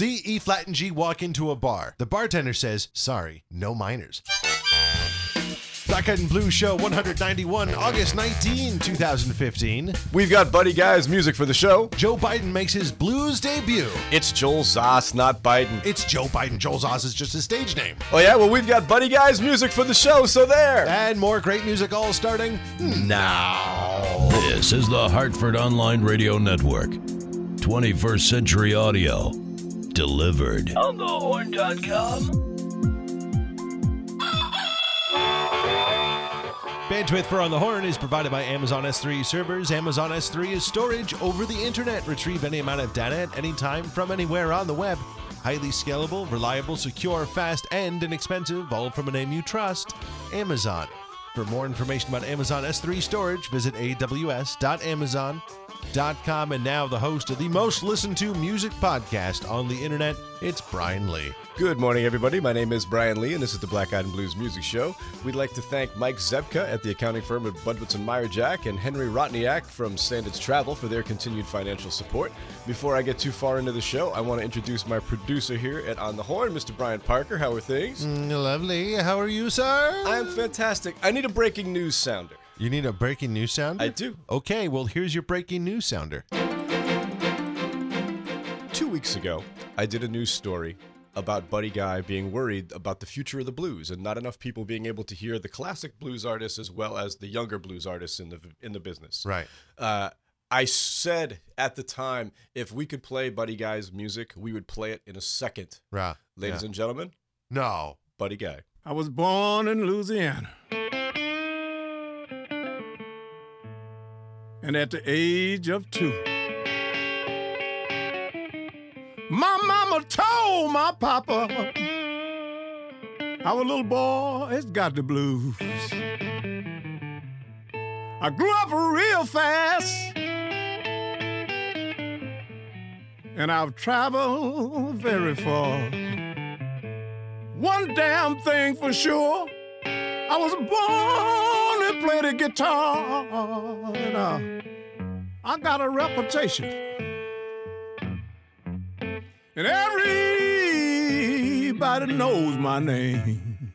C, E flat, and G walk into a bar. The bartender says, Sorry, no minors. Black Eyed and Blue Show 191, August 19, 2015. We've got Buddy Guy's music for the show. Joe Biden makes his blues debut. It's Joel Zoss, not Biden. It's Joe Biden. Joel Zoss is just his stage name. Oh, yeah? Well, we've got Buddy Guy's music for the show, so there. And more great music all starting now. This is the Hartford Online Radio Network. 21st Century Audio. Delivered. On the horn.com. Bandwidth for On the Horn is provided by Amazon S3 servers. Amazon S3 is storage over the internet. Retrieve any amount of data at any time from anywhere on the web. Highly scalable, reliable, secure, fast, and inexpensive, all from a name you trust Amazon. For more information about Amazon S3 storage, visit aws.amazon.com. And now, the host of the most listened to music podcast on the internet, it's Brian Lee. Good morning, everybody. My name is Brian Lee, and this is the Black Eyed and Blues Music Show. We'd like to thank Mike Zebka at the accounting firm of Budwitz and Meyer Jack and Henry Rotniak from Standards Travel for their continued financial support. Before I get too far into the show, I want to introduce my producer here at On the Horn, Mr. Brian Parker. How are things? Mm, lovely. How are you, sir? I'm fantastic. I need a breaking news sounder. You need a breaking news sounder? I do. Okay, well, here's your breaking news sounder. Two weeks ago, I did a news story about Buddy Guy being worried about the future of the blues and not enough people being able to hear the classic blues artists as well as the younger blues artists in the in the business. Right. Uh, I said at the time, if we could play Buddy Guy's music, we would play it in a second. Right. Ladies yeah. and gentlemen, No. Buddy Guy. I was born in Louisiana. And at the age of two, my mama told my papa, our little boy has got the blues. I grew up real fast, and I've traveled very far. One damn thing for sure. I was born to play the guitar. And, uh, I got a reputation. And everybody knows my name.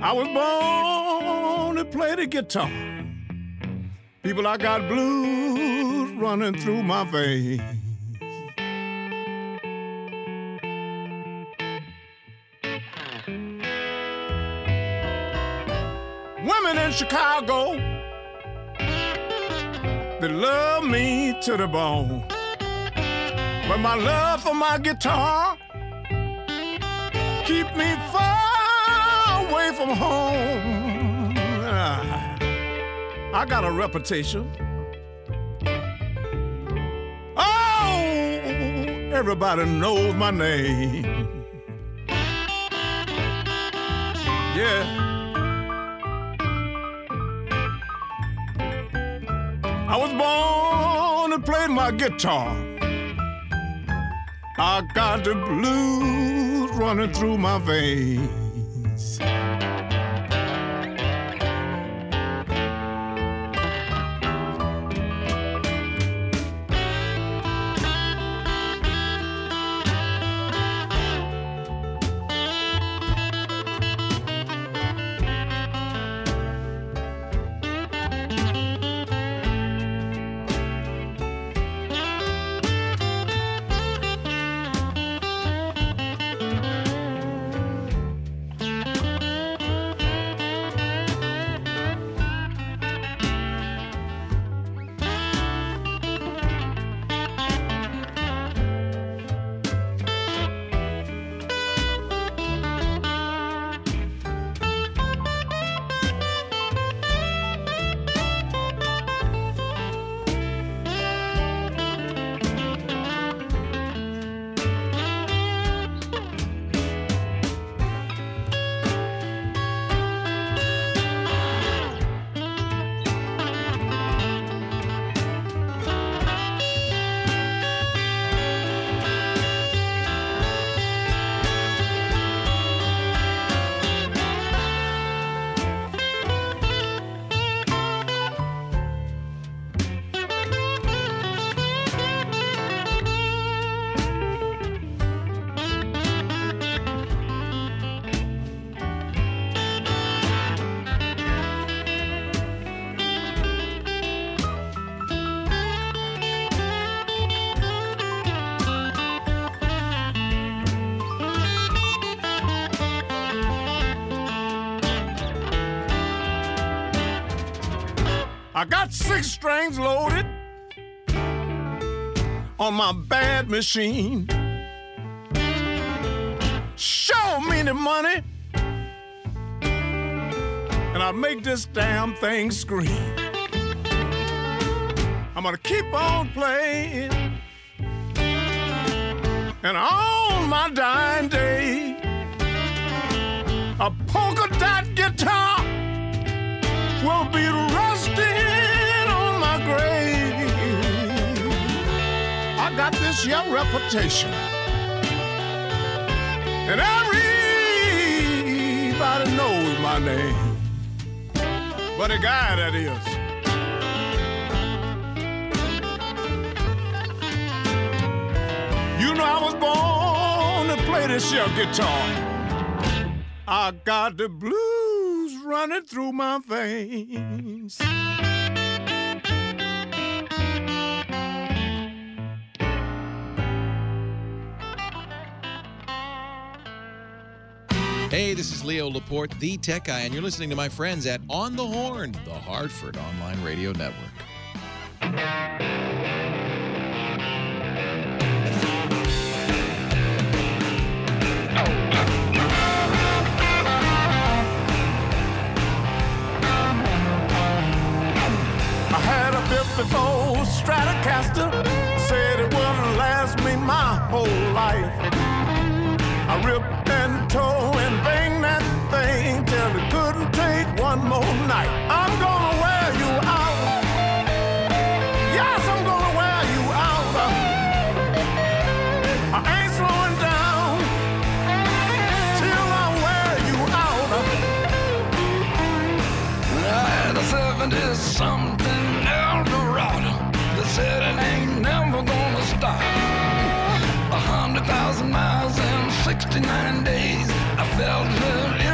I was born to play the guitar. People, I got blues running through my veins. Women in Chicago, they love me to the bone. But my love for my guitar keep me far away from home. Ah. I got a reputation. Oh, everybody knows my name. Yeah. I was born to play my guitar. I got the blues running through my veins. Machine. Show me the money, and I'll make this damn thing scream. I'm gonna keep on playing, and on my dying day, a polka dot guitar will be rusting This young reputation, and everybody knows my name. But a guy that is. You know I was born to play this young guitar. I got the blues running through my veins. Hey, this is Leo Laporte, the tech guy, and you're listening to my friends at On the Horn, the Hartford Online Radio Network. I had a 54 Stratocaster, said it wouldn't last me my whole life. I ripped and tore one more night. I'm gonna wear you out. Yes, I'm gonna wear you out. I ain't slowing down till I wear you out. I had a 70 something Eldorado that said it ain't never gonna stop. A hundred thousand miles and 69 days. I felt her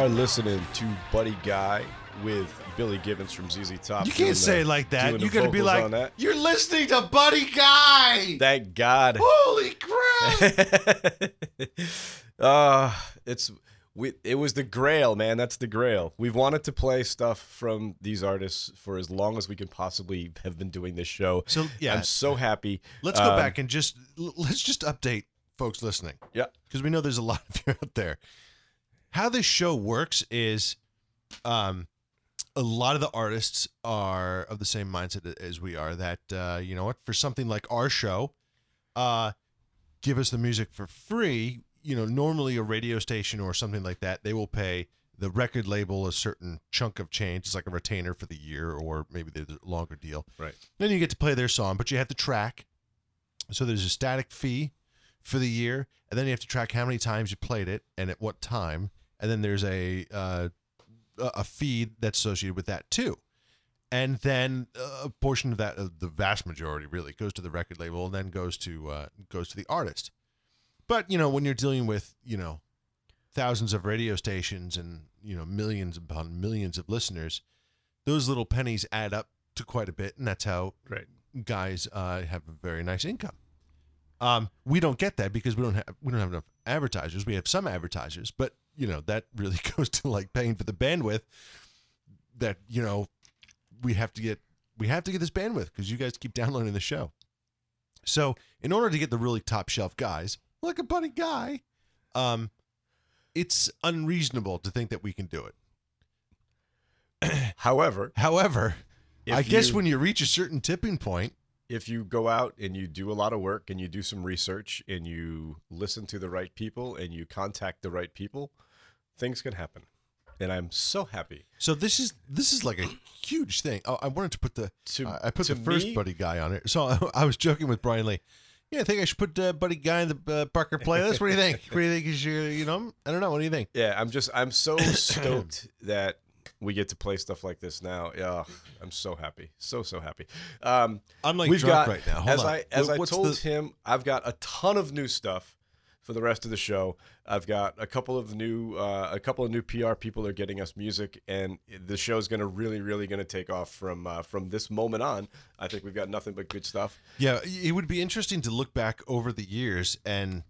are listening to Buddy Guy with Billy Gibbons from ZZ Top. You can't say the- it like that. You got to be like, you're listening to Buddy Guy. Thank God. Holy crap! uh, it's we it was the grail, man. That's the grail. We've wanted to play stuff from these artists for as long as we can possibly have been doing this show. So, yeah. I'm so happy. Let's go Um, back and just let's just update folks listening. Yeah. because we know there's a lot of you out there. How this show works is, um, a lot of the artists are of the same mindset as we are. That uh, you know what, for something like our show, uh, give us the music for free. You know, normally a radio station or something like that, they will pay the record label a certain chunk of change. It's like a retainer for the year, or maybe the longer deal. Right. Then you get to play their song, but you have to track. So there's a static fee for the year, and then you have to track how many times you played it and at what time, and then there's a uh, a fee that's associated with that too. And then a portion of that, the vast majority, really goes to the record label, and then goes to uh, goes to the artist. But you know, when you're dealing with you know thousands of radio stations and you know millions upon millions of listeners, those little pennies add up to quite a bit, and that's how Right. guys uh, have a very nice income. Um, we don't get that because we don't have we don't have enough advertisers. We have some advertisers, but you know that really goes to like paying for the bandwidth. That you know we have to get we have to get this bandwidth because you guys keep downloading the show. So in order to get the really top shelf guys, like a buddy guy, um, it's unreasonable to think that we can do it. However, However, I guess when you reach a certain tipping point, if you go out and you do a lot of work and you do some research and you listen to the right people and you contact the right people, things can happen. And I'm so happy. So this is this is like a huge thing. Oh, I wanted to put the To- I I put the first me- buddy guy on it. So I was joking with Brian Lee. Yeah, I think I should put uh, buddy guy in the uh, Parker playlist. What do you think? What do you think? Is your you know? I don't know. What do you think? Yeah, I'm just I'm so stoked that we get to play stuff like this now. Yeah, I'm so happy, so so happy. Um, I'm like we've drunk got right now. Hold as on. I as I told the- him, I've got a ton of new stuff for the rest of the show. I've got a couple of new uh, a couple of new PR people are getting us music, and the show is going to really really going to take off from uh, from this moment on. I think we've got nothing but good stuff. Yeah, it would be interesting to look back over the years and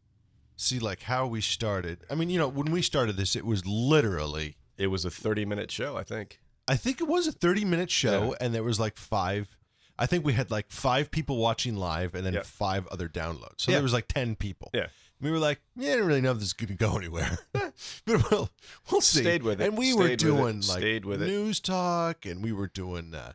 see like how we started. I mean, you know, when we started this, it was literally. It was a 30 minute show, I think. I think it was a 30 minute show, and there was like five. I think we had like five people watching live, and then Yeah. five other downloads. So Yeah. there was like 10 people. Yeah. We were like, yeah, I don't really know if this is going to go anywhere, but we'll we'll see. Stayed with it. and we Stayed were doing like Stayed with it. news talk, and we were doing, uh,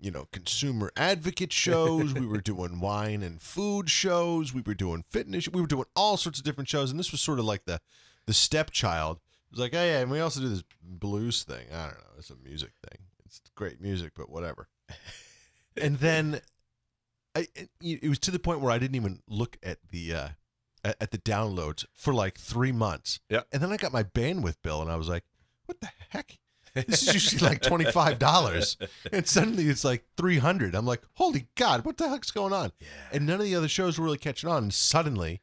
you know, consumer advocate shows. we were doing wine and food shows. We were doing fitness. We were doing all sorts of different shows, and this was sort of like the the stepchild. It was like, oh yeah, and we also do this blues thing. I don't know, it's a music thing. It's great music, but whatever. and then I, it, it was to the point where I didn't even look at the uh, at, at the downloads for like three months. Yeah. And then I got my bandwidth bill, and I was like, "What the heck? This is usually like twenty five dollars, and suddenly it's like three hundred. I'm like, "Holy God, what the heck's going on?" Yeah. And none of the other shows were really catching on. And suddenly,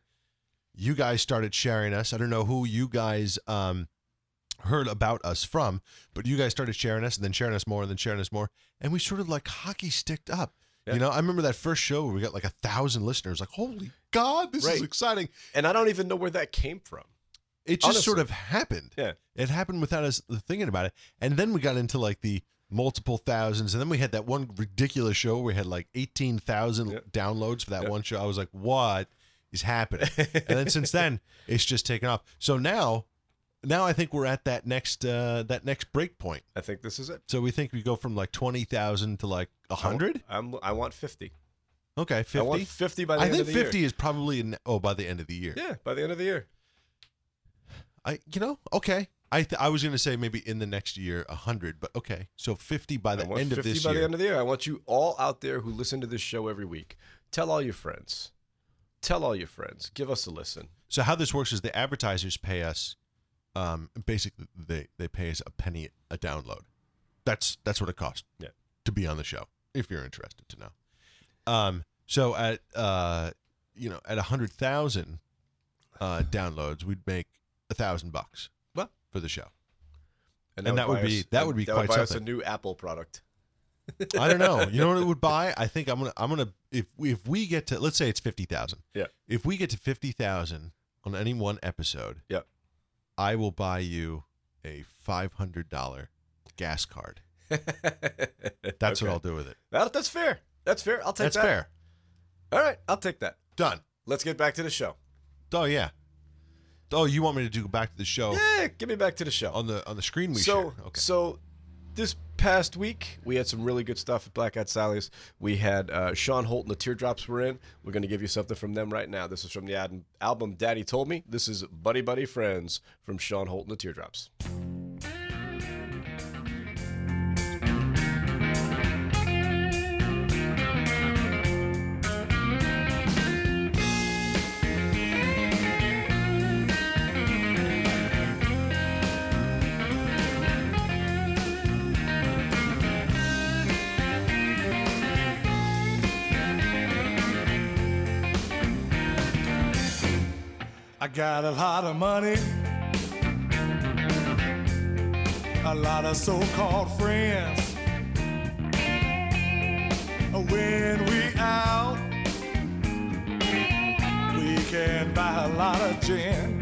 you guys started sharing us. I don't know who you guys um, heard about us from, but you guys started sharing us, and then sharing us more, and then sharing us more, and we sort of like hockey sticked up. Yeah. You know, I remember that first show where we got like a thousand listeners. Like, holy God, this is exciting! And I don't even know where that came from. It just sort of happened. Yeah. It happened without us thinking about it. And then we got into like the multiple thousands. And then we had that one ridiculous show where we had like 18,000 Yeah. downloads for that Yeah. one show. I was like, what is happening? and then since then, it's just taken off. So now, now I think we're at that next, uh, that next break point. I think this is it. So we think we go from like 20,000 to like 100. I'm, I want 50. Okay. 50. I want 50 by the I end think of the 50 year. is probably, in, oh, by the end of the year. Yeah, by the end of the year. I you know okay. I th- I was gonna say maybe in the next year hundred, but okay. So fifty by the I end of this by year. the end of the year. I want you all out there who listen to this show every week. Tell all your friends. Tell all your friends. Give us a listen. so how this works is the advertisers pay us, um, basically they they pay us a penny a download. That's that's what it costs. Yeah. To be on the show, if you're interested to know. Um. So at uh, you know, at a hundred thousand, uh, downloads, we'd make a thousand bucks. Well. for the show. And, And that would buy be- us- that would be that quite would buy us something. a new Apple product. I don't know. You know what it would buy? I think I'm gonna I'm gonna if we, if we get to let's say it's fifty thousand. Yeah. If we get to fifty thousand on any one episode. Yeah. I will buy you a five hundred dollar gas card. That's what I'll do with it. Well, that's fair. That's fair. I'll take that. That's that. fair. All right, I'll take that. Done. Let's get back to the show. Oh yeah. Oh, you want me to do back to the show Yeah, get me back to the show. on the on the screen we so, share? Okay. so this past week we had some really good stuff at Black Eyed Sally's. We had uh, Shawn Holt and the Teardrops were in. We're going to give you something from them right now. This is from the ad- album Daddy Told Me. This is Buddy Buddy Friends from Shawn Holt and the Teardrops. Got a lot of money, a lot of so-called friends. When we out, we can buy a lot of gin.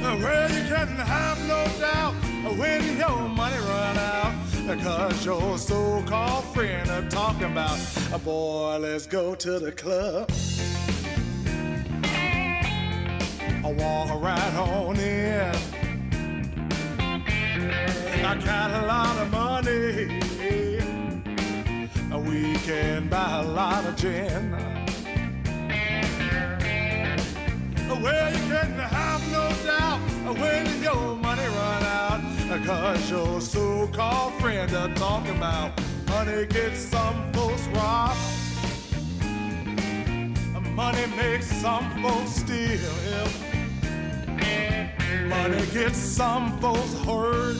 Well, you can have no doubt when your money run out. Cause your so-called friend are talking about, boy, let's go to the club. I walk right on in. I got a lot of money. We can buy a lot of gin. Well, you couldn't have no doubt when your money run out. Cause your so-called friend are talking about money gets some folks robbed. Money makes some folks steal. Money gets some folks hurt.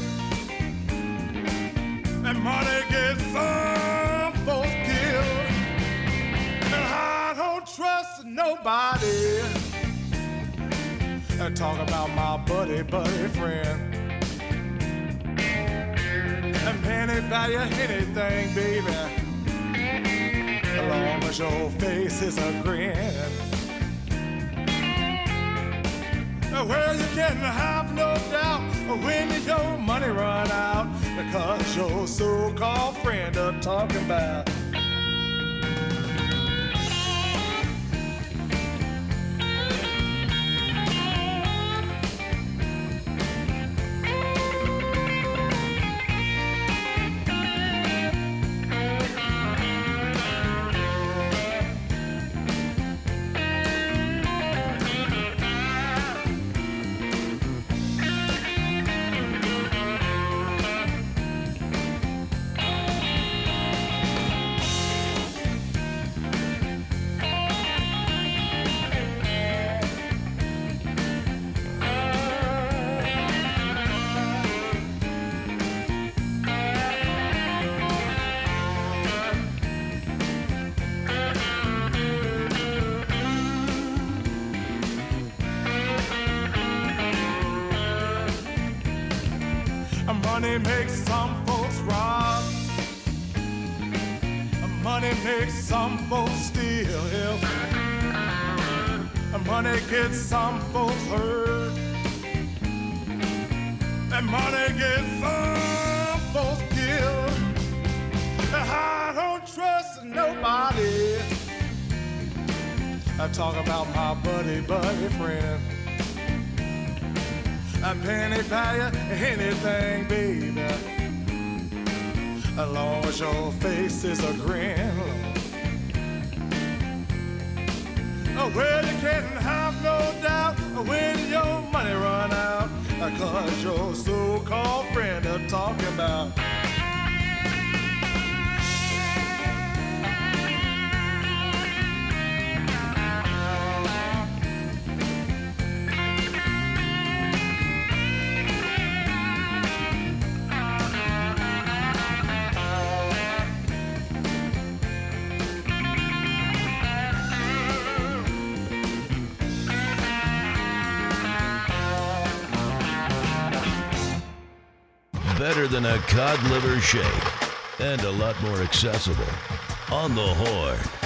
And money gets some folks killed. And I don't trust nobody. I talk about my buddy, buddy friend. And penny value anything, baby. As long as your face is a grin. Well, you can have no doubt when your money run out because your so-called friend are talking about. A cod liver shake. And a lot more accessible. On the horn.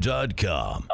thehorn.com.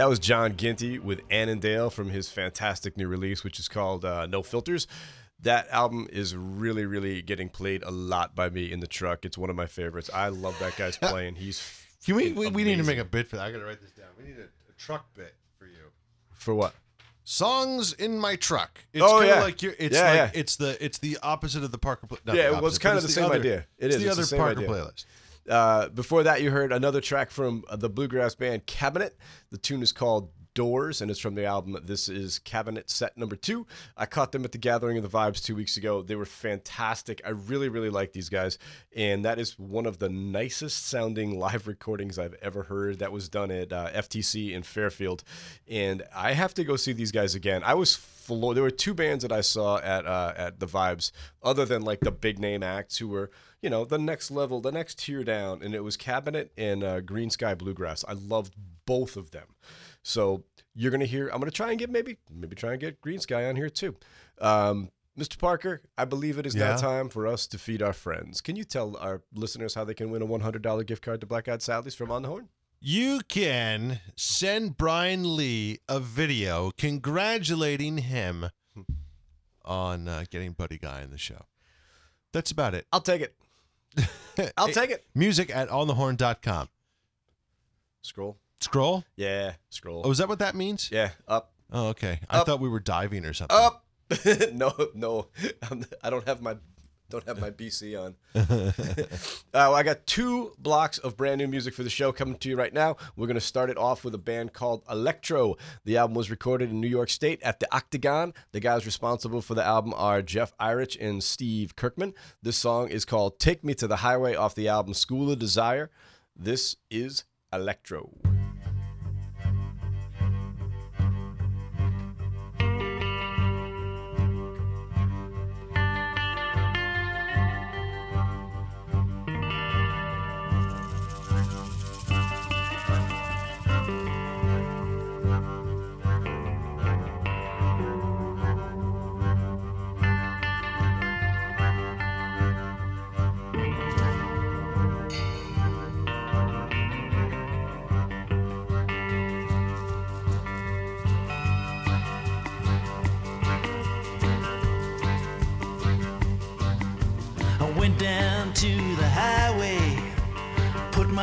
That was John Ginty with Annandale from his fantastic new release, which is called uh, No Filters. That album is really, really getting played a lot by me in the truck. It's one of my favorites. I love that guy's playing. He's Can we, we, we need to make a bit for that. I gotta write this down. We need a, a truck bit for you. for what? Songs in my truck. It's Oh, kinda yeah. like you're, it's Yeah, like yeah. it's the it's the opposite of the Parker. Not Yeah, the it was kind of it's the same other- idea. It it's is, the it's the other same Parker idea. playlist. Uh, before that, you heard another track from uh, the bluegrass band Cabinet. The tune is called Doors, and it's from the album. This is Cabinet Set Number Two. I caught them at the Gathering of the Vibes two weeks ago. They were fantastic. I really, really like these guys, and that is one of the nicest sounding live recordings I've ever heard. That was done at uh, FTC in Fairfield, and I have to go see these guys again. I was floored. There were two bands that I saw at uh, at the Vibes, other than like the big name acts who were you know the next level, the next tier down, and it was Cabinet and uh, Greensky Bluegrass. I loved both of them. So you're gonna hear. I'm gonna try and get maybe maybe try and get Green Sky on here too. Um, Mr. Parker, I believe it is now time for us to feed our friends. Can you tell our listeners how they can win a $100 gift card to Black Eyed Sally's from On the Horn? You can send Brian Lee a video congratulating him on uh, getting Buddy Guy in the show. That's about it. I'll take it. I'll take it. Music at onthehorn.com. Scroll. Scroll? Yeah, scroll. Oh, is that what that means? yeah, up, Oh, okay. I Up. thought we were diving or something. up. no, no, I'm, I don't have my don't have my BC on. uh, I got two blocks of brand new music for the show coming to you right now. We're gonna start it off with a band called Electro. The album was recorded in New York State at the Octagon. The guys responsible for the album are Jeff Irich and Steve Kirkman. This song is called "Take Me to the Highway" off the album School of Desire. This is Electro.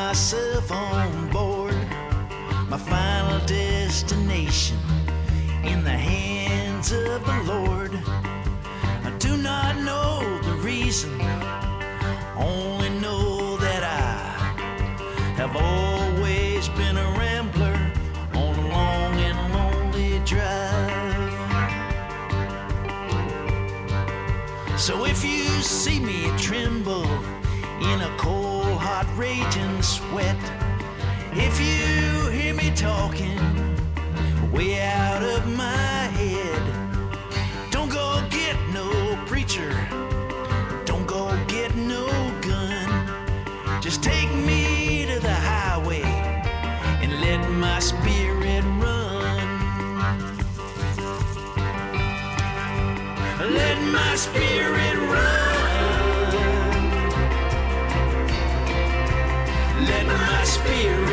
Myself on board. My final destination in the hands of the Lord. I do not know the reason, only know that I have always been a rambler on a long and lonely drive. So if you see me tremble in a cold, hot, raging sweat, if you hear me talking way out of my head, don't go get no preacher, don't go get no gun. Just take me to the highway and let my spirit run. Let my spirit run. My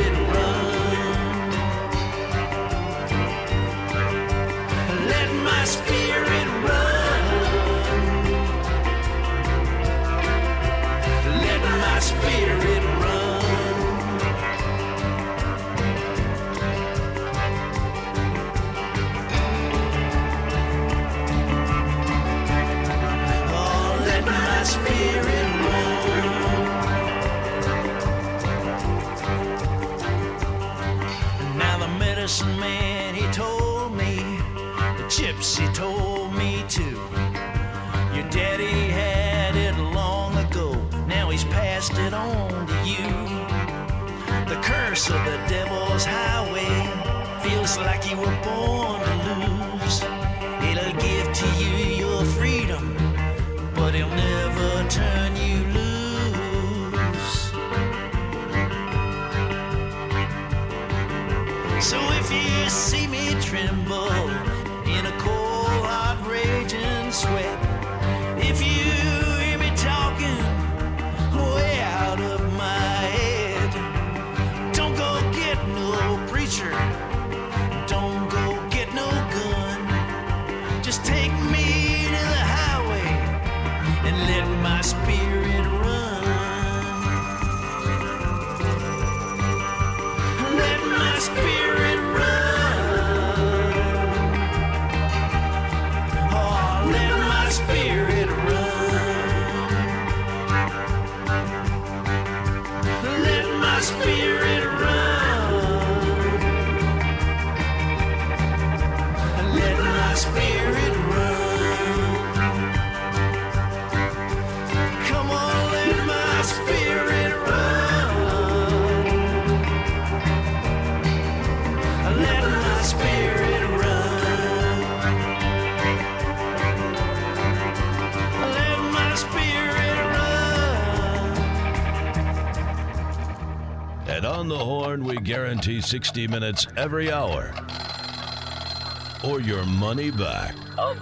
told me to. Your daddy had it long ago, now he's passed it on to you. The curse of the devil's highway feels like you were born to lose. horn, we guarantee 60 minutes every hour or your money back. On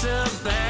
to bed.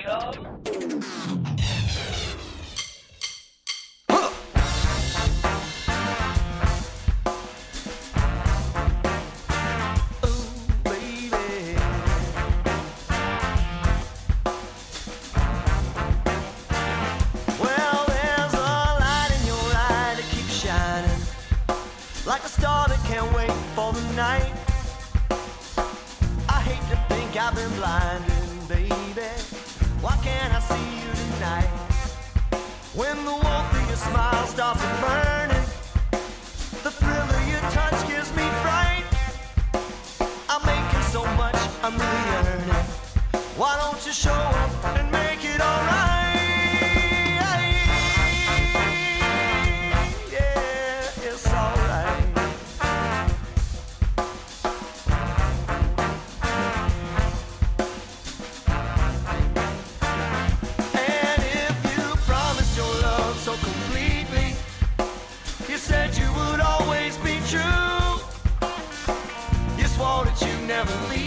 Why can't I see you tonight? When the warmth of your smile starts burning, the thrill of your touch gives me fright. I'm making so much, I'm really earning. Why don't you show up? never leave.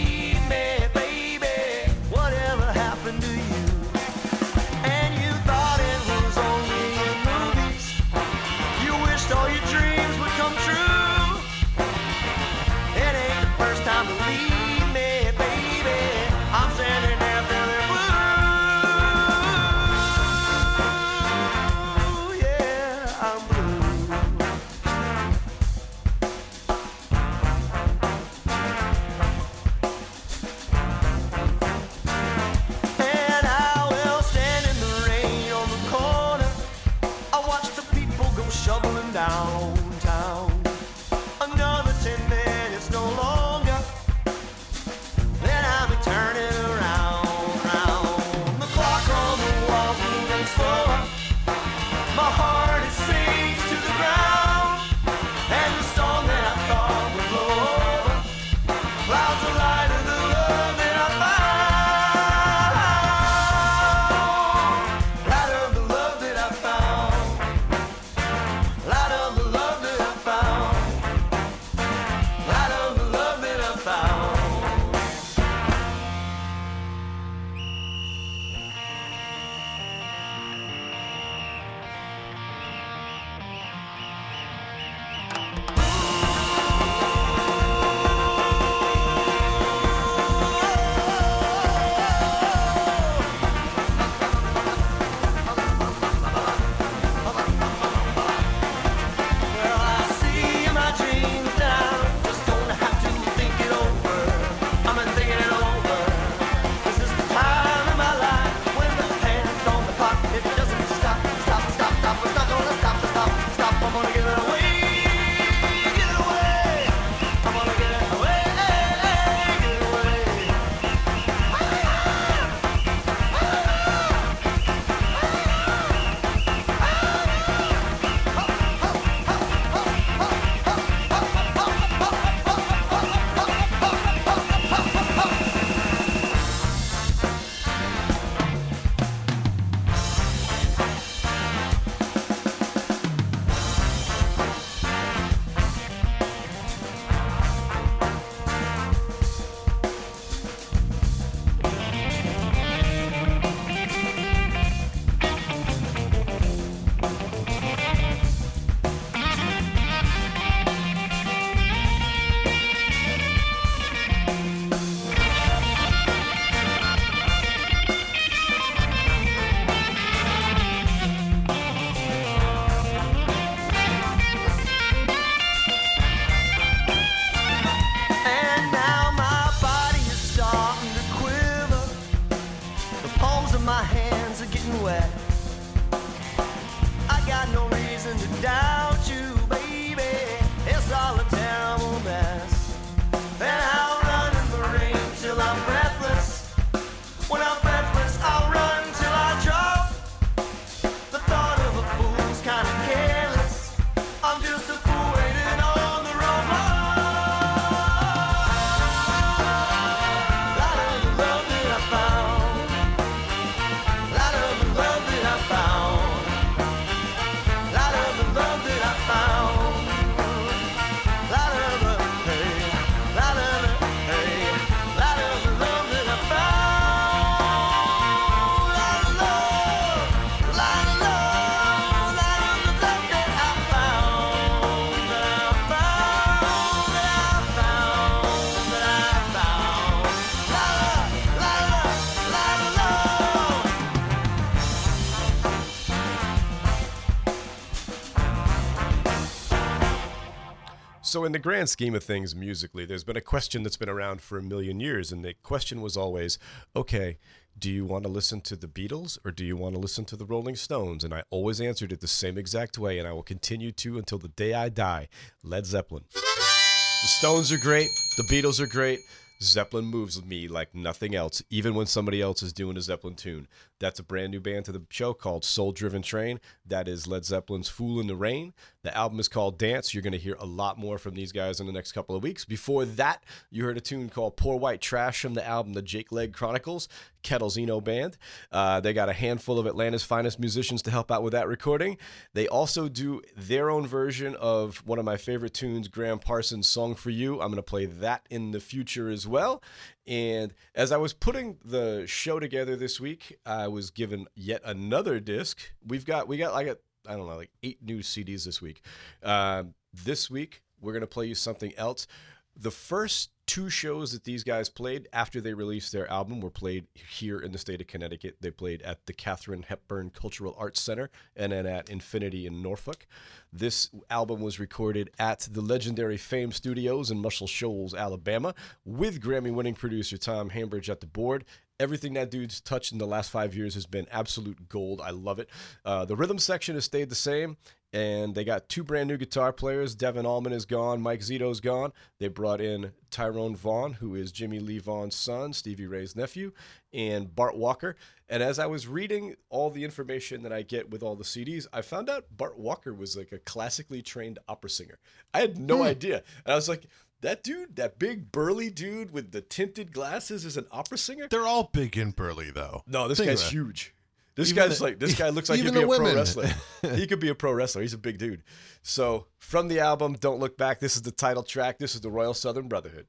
so in the grand scheme of things musically, there's been a question that's been around for a million years and the question was always, okay, do you want to listen to the Beatles or do you want to listen to the Rolling Stones? And I always answered it the same exact way and I will continue to until the day I die. Led Zeppelin. The Stones are great, the Beatles are great. Zeppelin moves me like nothing else, even when somebody else is doing a Zeppelin tune. That's a brand new band to the show called Soul Driven Train. That is Led Zeppelin's Fool in the Rain. The album is called Dance. You're going to hear a lot more from these guys in the next couple of weeks. Before that, you heard a tune called Poor White Trash from the album The Jake Leg Chronicles, Kettle's Eno Band. Uh, they got a handful of Atlanta's finest musicians to help out with that recording. They also do their own version of one of my favorite tunes, Gram Parsons' Song for You. I'm going to play that in the future as well. And as I was putting the show together this week, I was given yet another disc. We've got we got like a I don't know like eight new CDs this week. Um, this week we're gonna play you something else. The first two shows that these guys played after they released their album were played here in the state of Connecticut. They played at the Katharine Hepburn Cultural Arts Center and then at Infinity in Norfolk. This album was recorded at the legendary Fame Studios in Muscle Shoals, Alabama, with Grammy winning producer Tom Hambridge at the board. Everything that dude's touched in the last five years has been absolute gold. I love it. Uh, the rhythm section has stayed the same, and they got two brand new guitar players. Devon Allman is gone. Mike Zito's gone. They brought in Tyrone Vaughan, who is Jimmy Lee Vaughan's son, Stevie Ray's nephew, and Bart Walker. And as I was reading all the information that I get with all the CDs, I found out Bart Walker was like a classically trained opera singer. I had no hmm. idea. And I was like, that dude, that big burly dude with the tinted glasses is an opera singer? They're all big and burly, though. No, this Think guy's huge. This Even guy's the- like this guy looks like he'd be a the pro wrestler. he could be a pro wrestler. He's a big dude. So from the album Don't Look Back, this is the title track. This is the Royal Southern Brotherhood.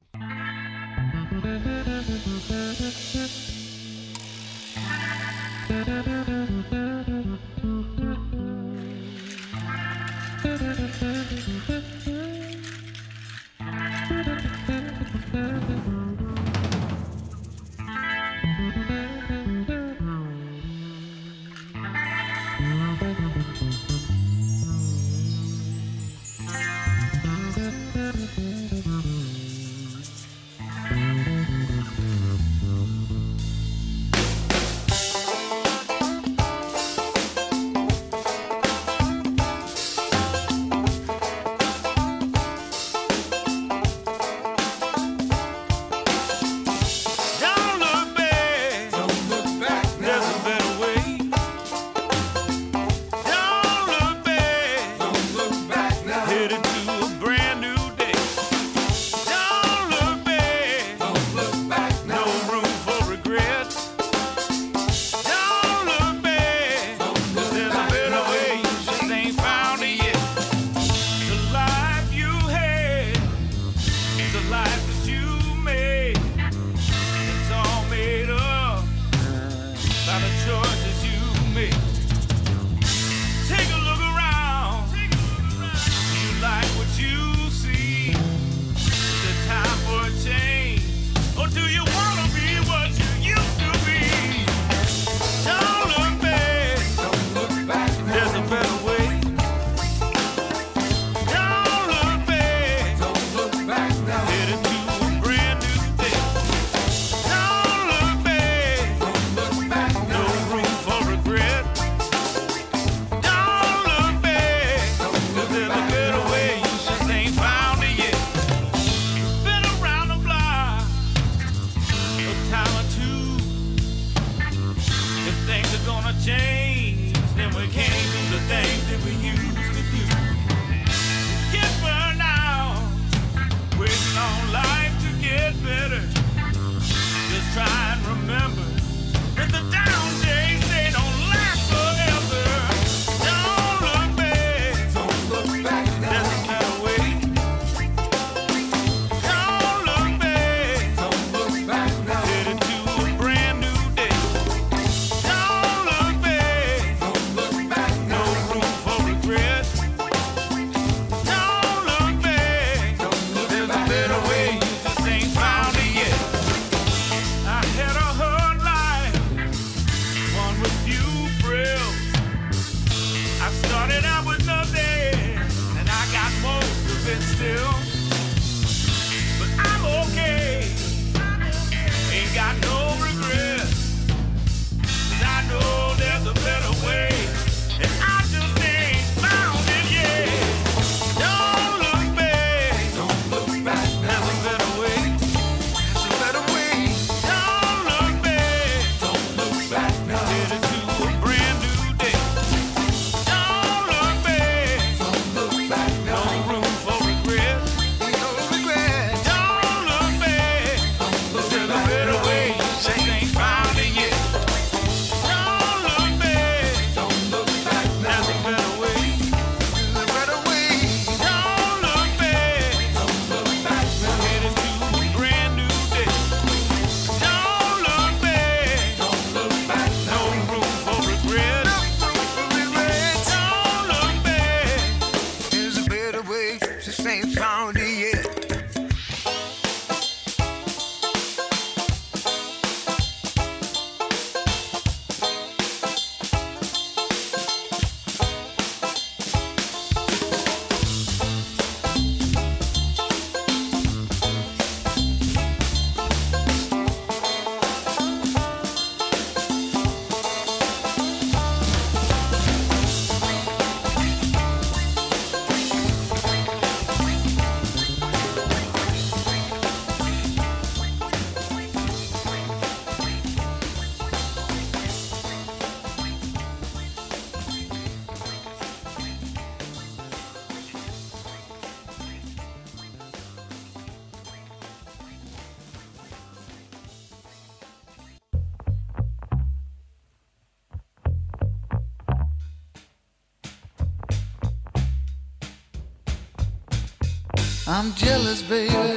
I'm jealous, baby,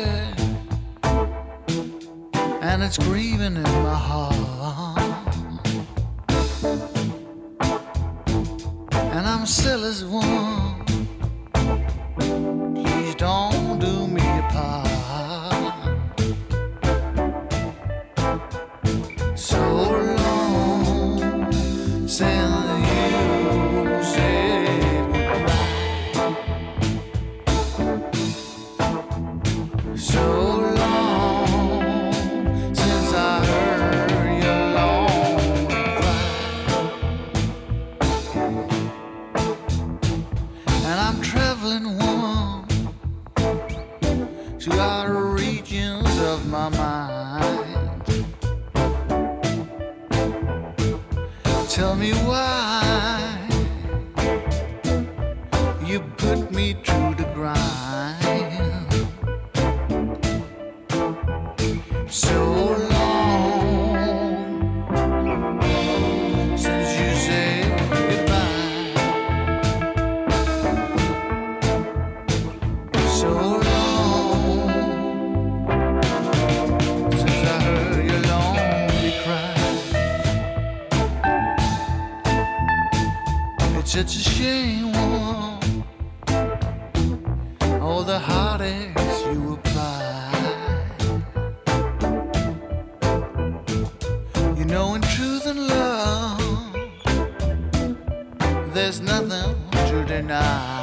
there's nothing to deny.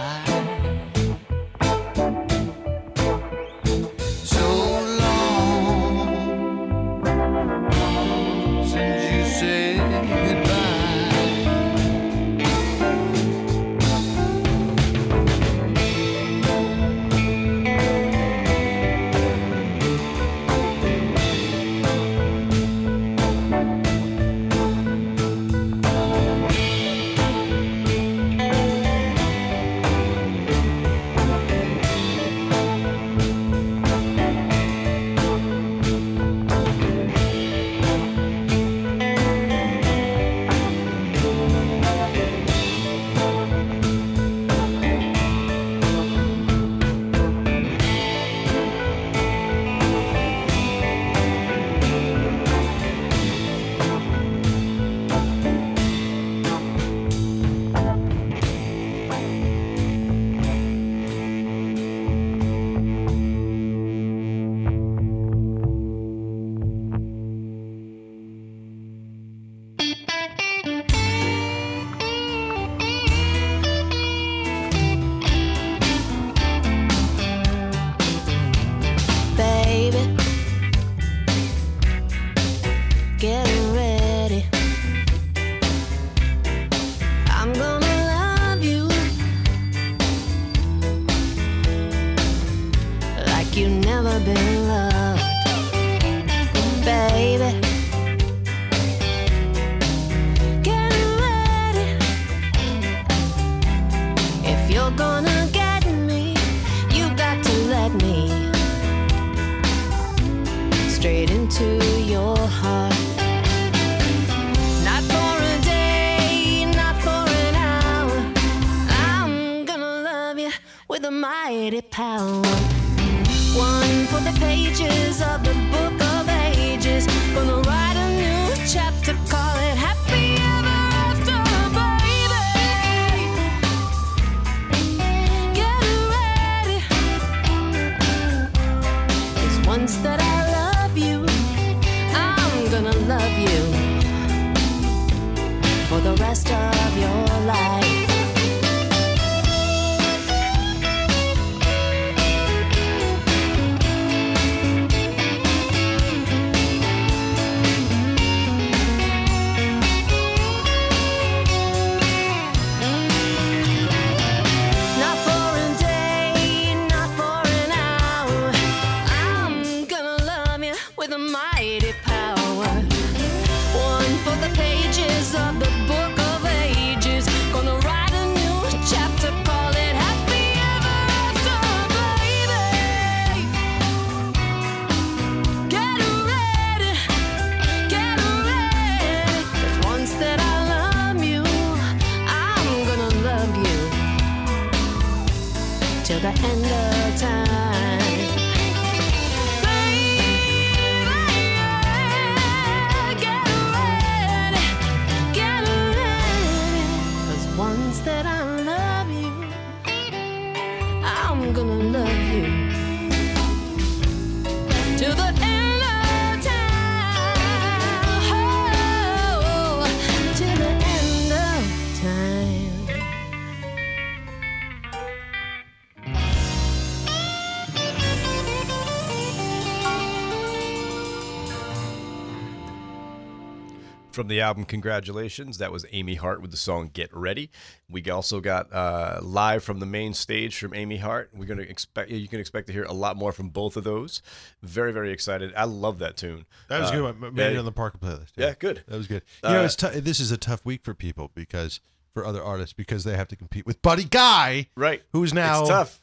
From the album Congratulations, that was Amy Hart with the song Get Ready. We also got uh, live from the main stage from Amy Hart. We're going to expect you can expect to hear a lot more from both of those. Very very excited. I love that tune. That was Uh, good one. Made it yeah, on the Parker playlist. Yeah, good. That was good. You know, Uh, it's tou- this is a tough week for people because for other artists because they have to compete with Buddy Guy, right? Who's now It's tough.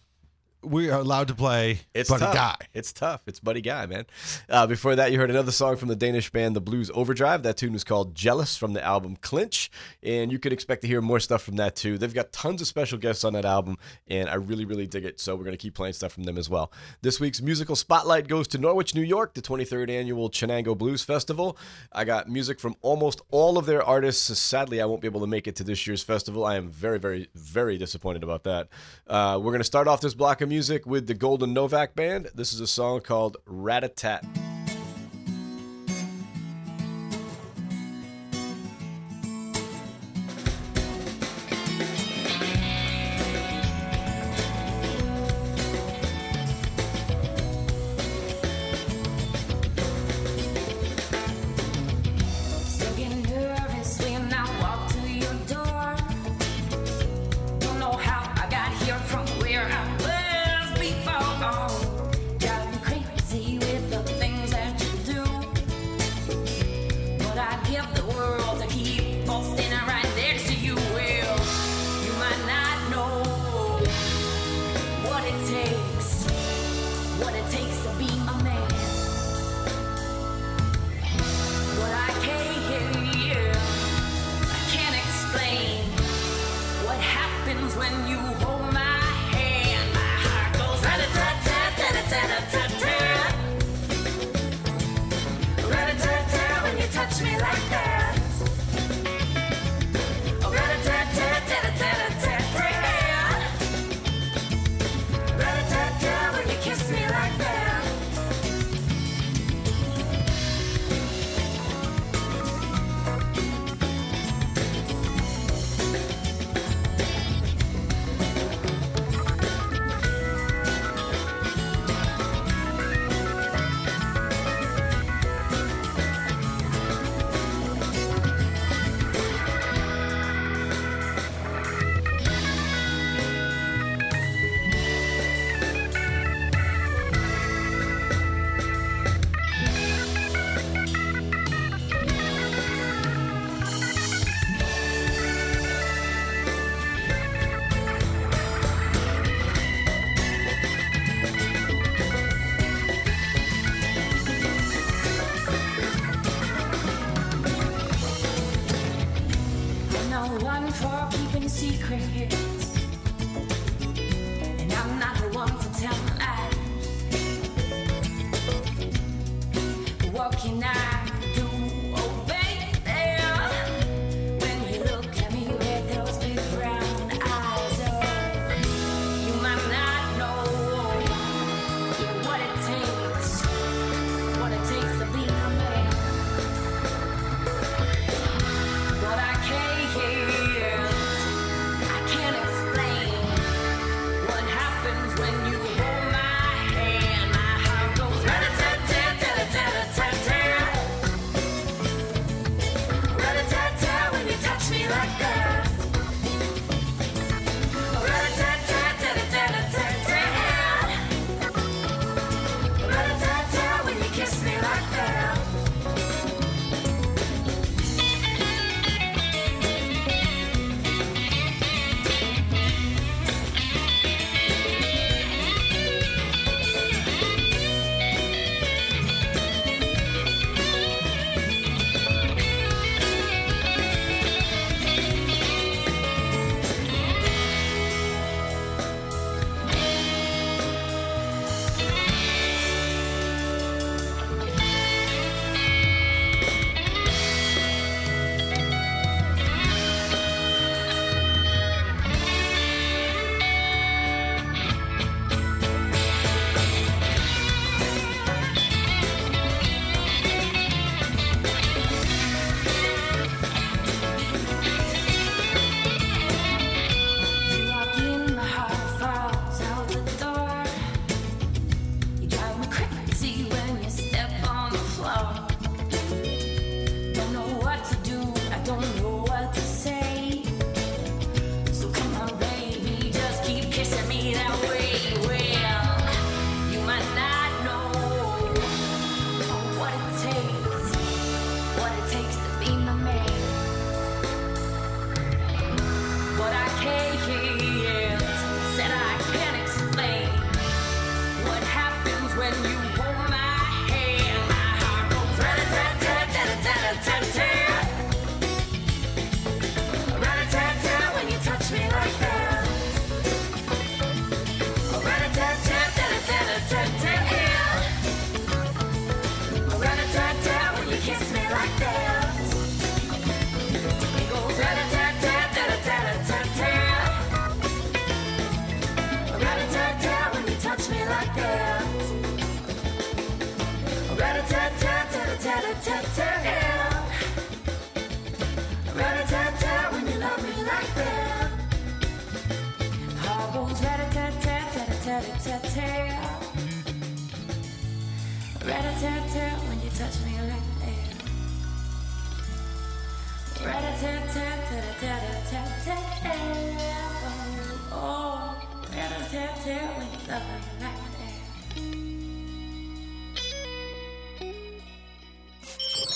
We are allowed to play It's Buddy tough. Guy. It's tough. It's Buddy Guy, man. Uh, before that, you heard another song from the Danish band The Blues Overdrive. That tune was called Jealous from the album Clinch. And you could expect to hear more stuff from that too. They've got tons of special guests on that album, and I really, really dig it. So we're going to keep playing stuff from them as well. This week's musical spotlight goes to Norwich, New York, the 23rd annual Chenango Blues Festival. I got music from almost all of their artists. Sadly, I won't be able to make it to this year's festival. I am very, very, very disappointed about that. Uh, we're going to start off this block of music with the Golden Novak Band. This is a song called Rat-a-Tat. Still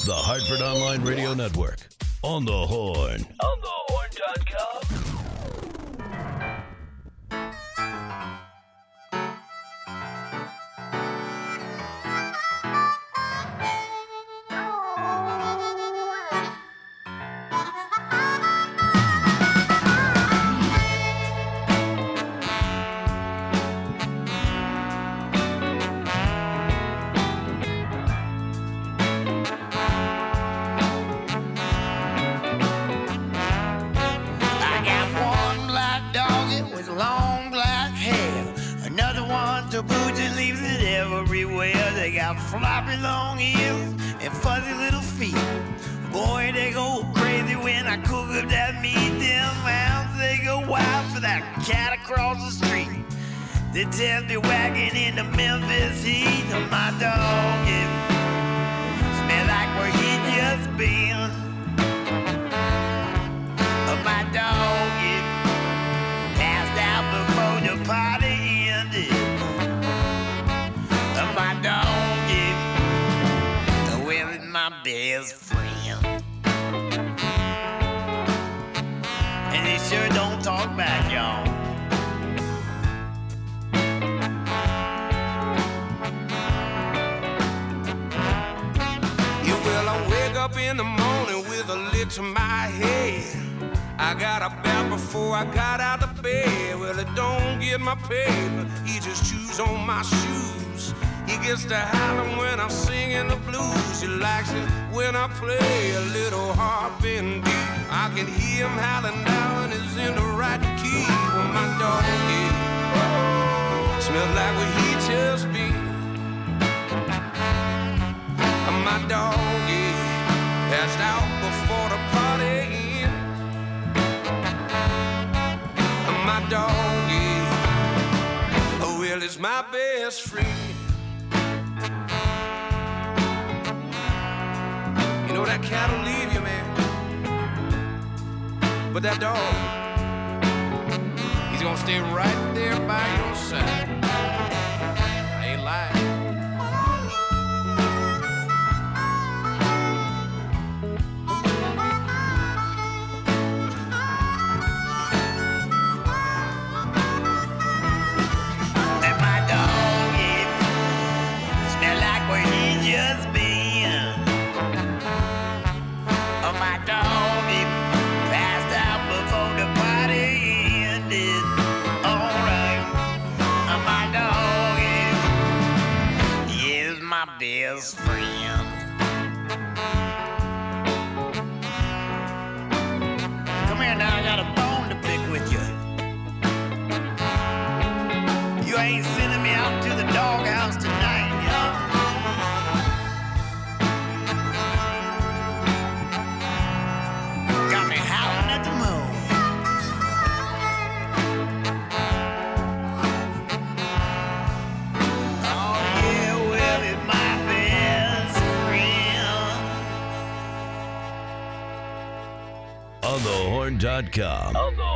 The Hartford Online Radio Network. On the Horn. On the horn.com. Cars.com.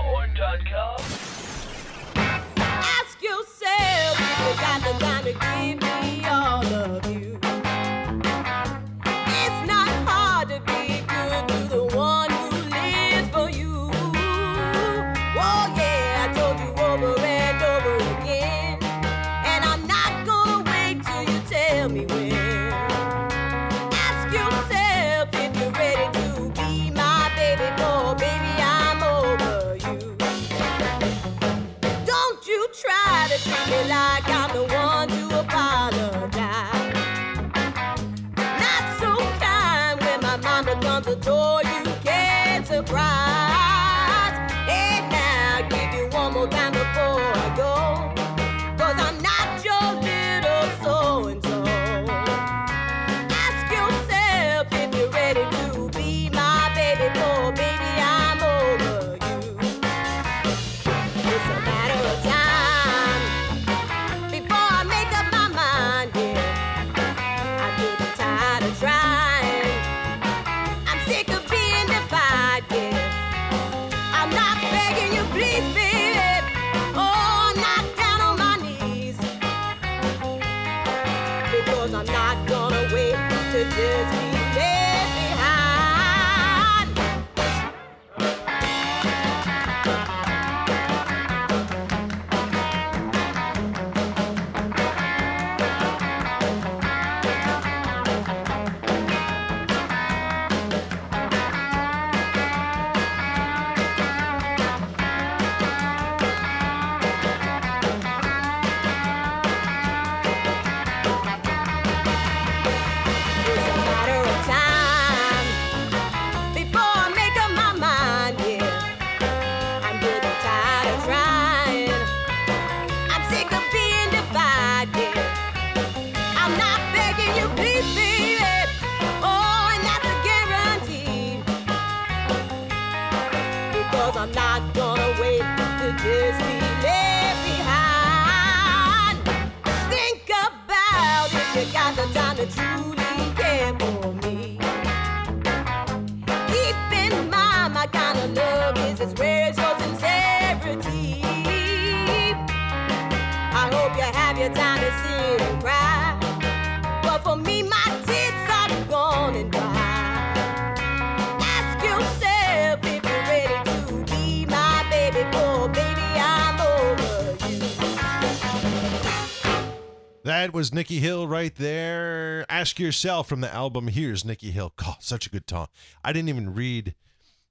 That was Nikki Hill right there. Ask yourself from the album. Here's Nikki Hill. God, such a good song. I didn't even read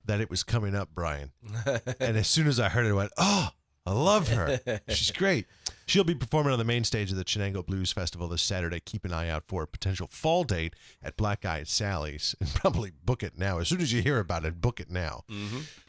that it was coming up, Brian. and as soon as I heard it, I went, oh, I love her. She's great. She'll be performing on the main stage of the Chenango Blues Festival this Saturday. Keep an eye out for a potential fall date at Black Eyed Sally's and probably book it now. As soon as you hear about it, book it now.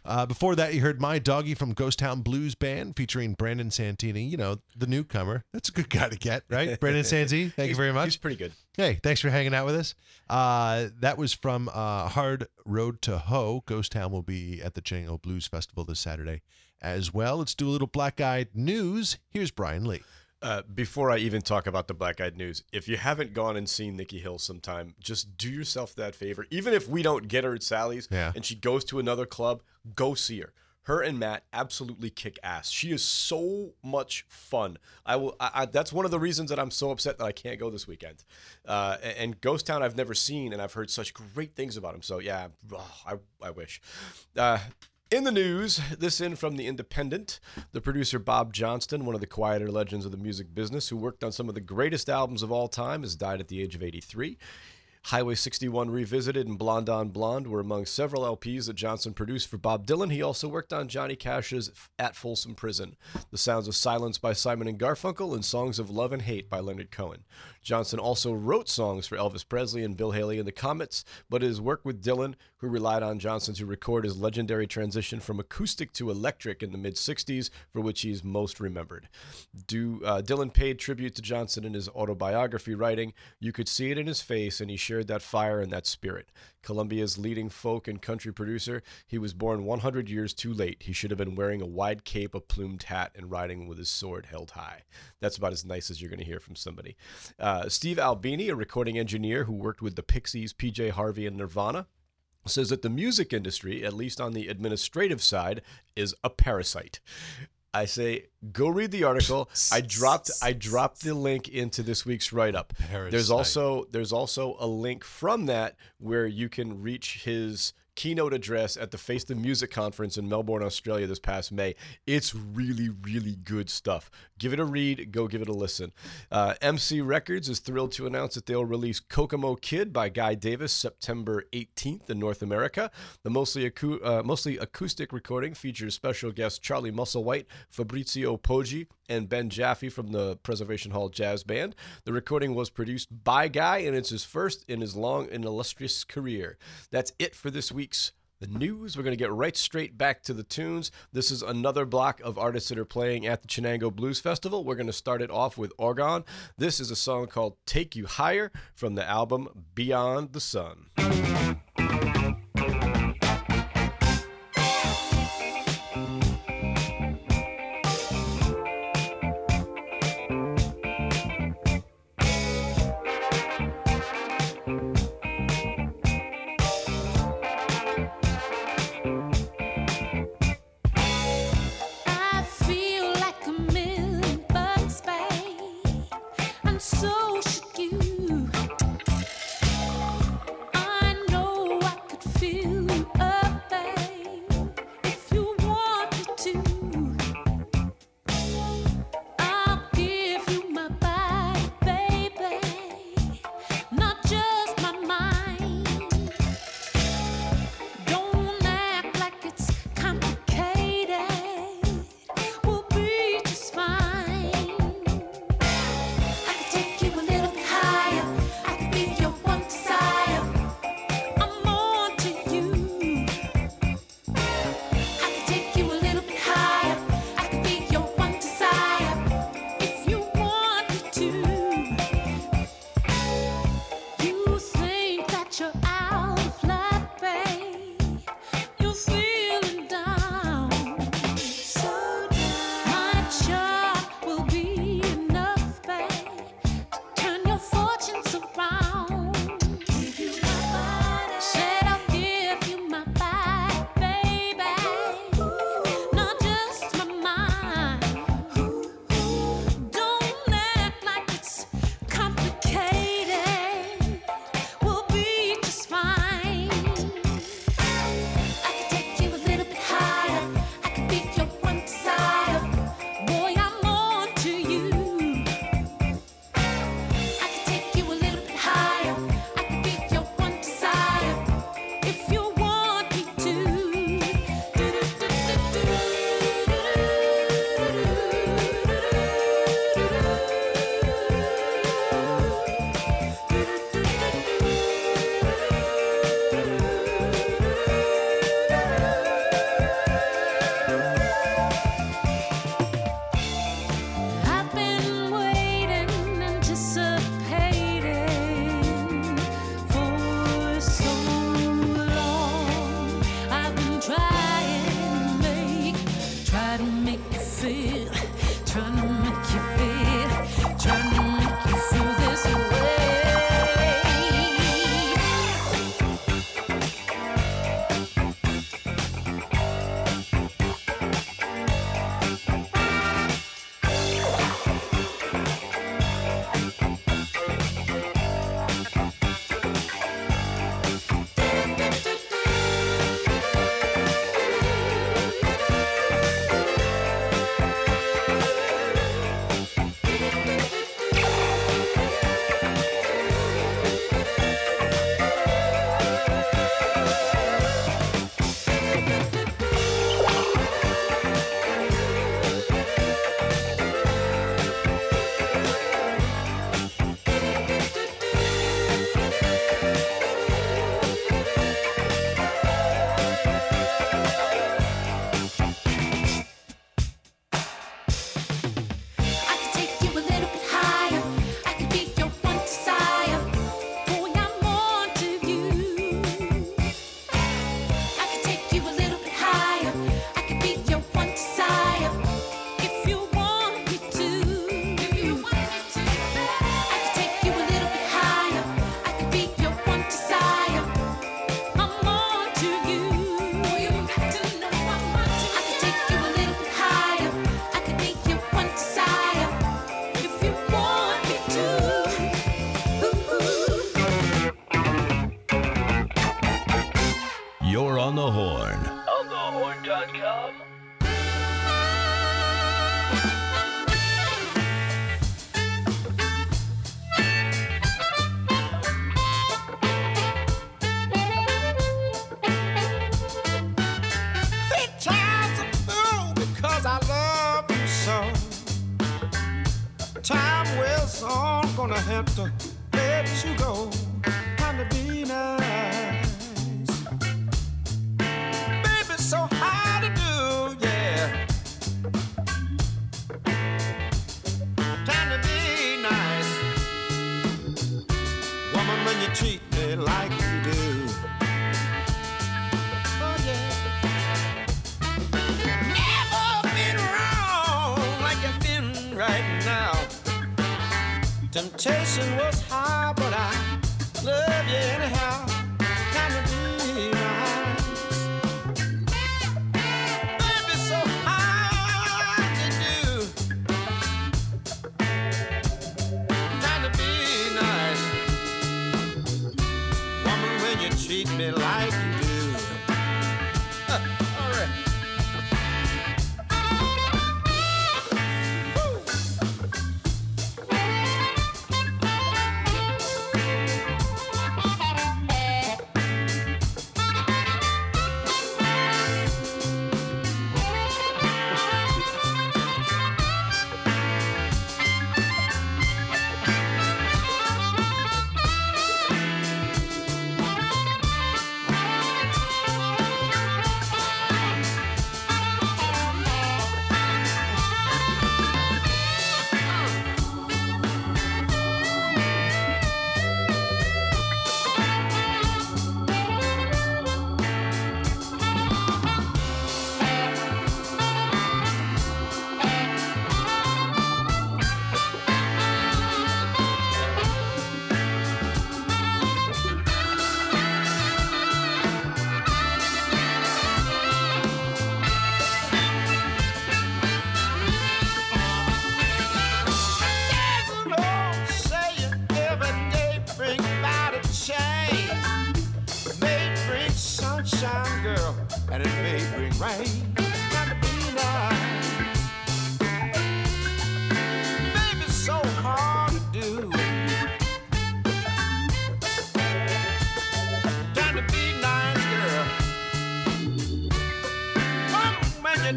Uh, before that, you heard My Doggy from Ghost Town Blues Band featuring Brandon Santini, you know, the newcomer. That's a good guy to get, right? Brandon Santini, thank you very much. He's pretty good. Hey, thanks for hanging out with us. Uh, that was from uh, Hard Road to Hoe. Ghost Town will be at the Chenango Blues Festival this Saturday as well. Let's do a little black eyed news. Here's Brian Lee. Uh, before I even talk about the Black Eyed News, if you haven't gone and seen Nikki Hill sometime, just do yourself that favor. Even if we don't get her at Sally's Yeah. and she goes to another club, go see her. Her and Matt absolutely kick ass. She is so much fun. I will. I, I, that's one of the reasons that I'm so upset that I can't go this weekend. Uh, and, and Ghost Town I've never seen, and I've heard such great things about him. So yeah, oh, I, I wish. Uh, in the news, this in from The Independent. The producer Bob Johnston, one of the quieter legends of the music business, who worked on some of the greatest albums of all time, has died at the age of 83. Highway 61 Revisited and Blonde on Blonde were among several LPs that Johnson produced for Bob Dylan. He also worked on Johnny Cash's At Folsom Prison, The Sounds of Silence by Simon and Garfunkel, and Songs of Love and Hate by Leonard Cohen. Johnson also wrote songs for Elvis Presley and Bill Haley and the Comets, but his work with Dylan, who relied on Johnson to record his legendary transition from acoustic to electric in the mid 60s, for which he's most remembered. Do, uh, Dylan paid tribute to Johnson in his autobiography, writing, You could see it in his face, and he shared that fire and that spirit. Columbia's leading folk and country producer, he was born 100 years too late. He should have been wearing a wide cape, a plumed hat, and riding with his sword held high. That's about as nice as you're going to hear from somebody. Uh, Uh, Steve Albini, a recording engineer who worked with the Pixies, PJ Harvey, and Nirvana, says that the music industry, at least on the administrative side, is a parasite. I say go read the article. I dropped I dropped the link into this week's write up. There's also there's also a link from that where you can reach his keynote address at the Face the Music conference in Melbourne, Australia this past May. It's really, really good stuff. Give it a read, go give it a listen. Uh, MC Records is thrilled to announce that they'll release Kokomo Kidd by Guy Davis September 18th in North America. The mostly, acou- uh, mostly acoustic recording features special guests Charlie Musselwhite, Fabrizio Poggi, and Ben Jaffe from the Preservation Hall Jazz Band. The recording was produced by Guy, and it's his first in his long and illustrious career. That's it for this week's the news. We're going to get right straight back to the tunes. This is another block of artists that are playing at the Chenango Blues Festival. We're going to start it off with Orgone. This is a song called Take You Higher from the album Beyond the Sun.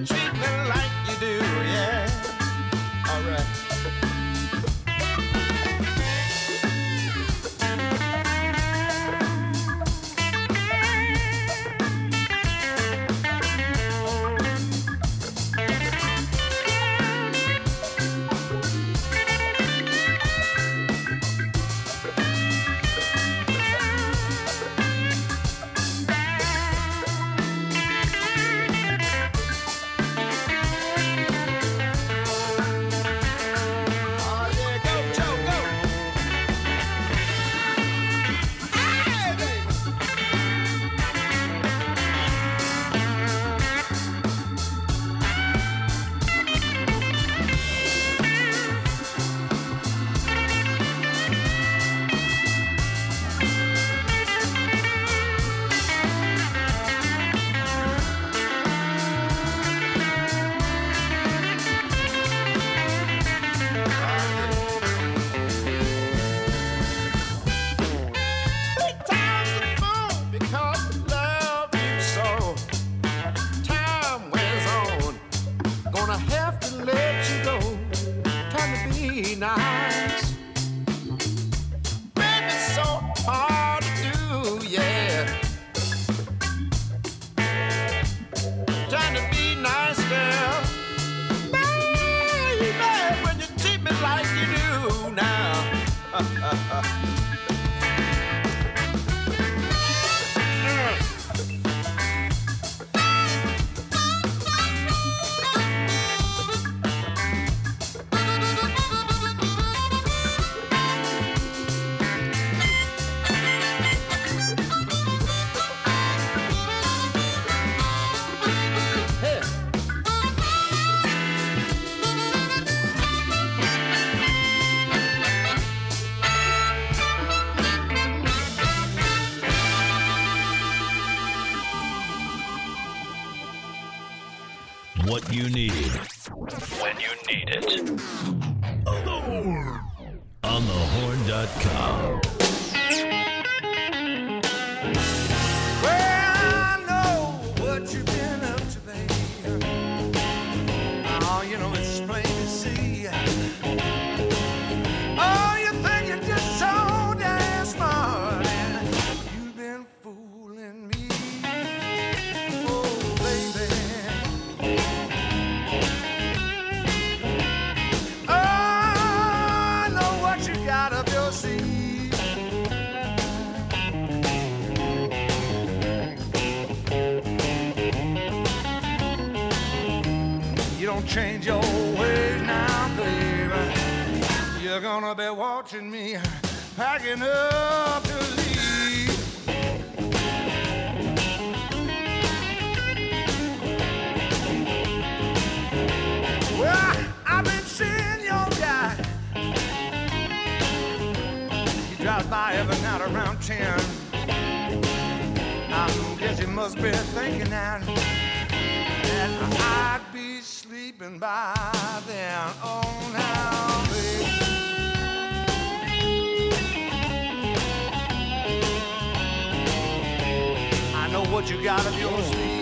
Treat me like you do, yeah. All He by every night around 10. I guess he must be thinking that, that I'd be sleeping by then. Oh, now, baby. I know what you got up your sleeve.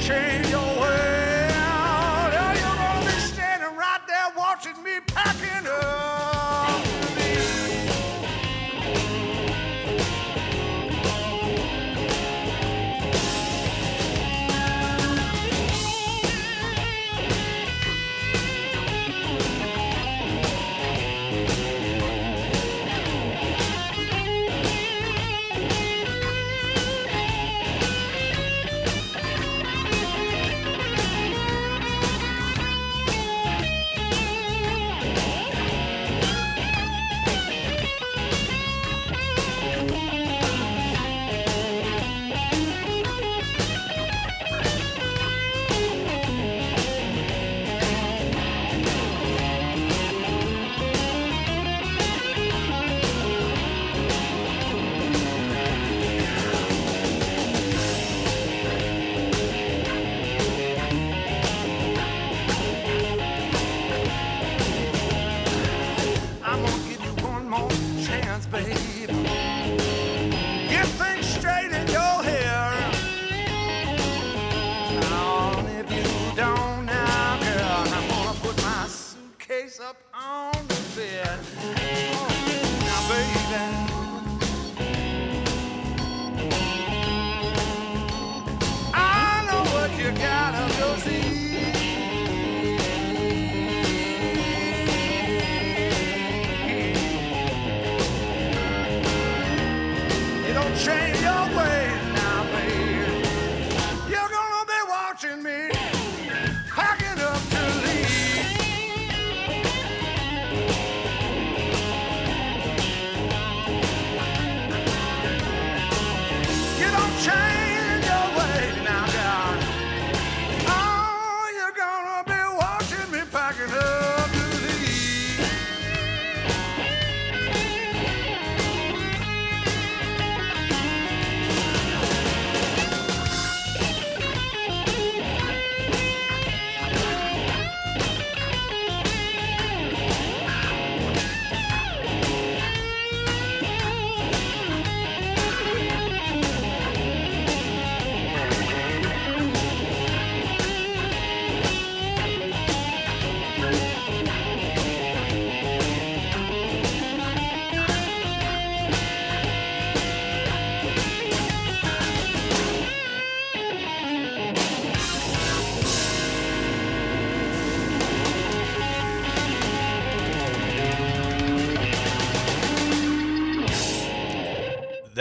Change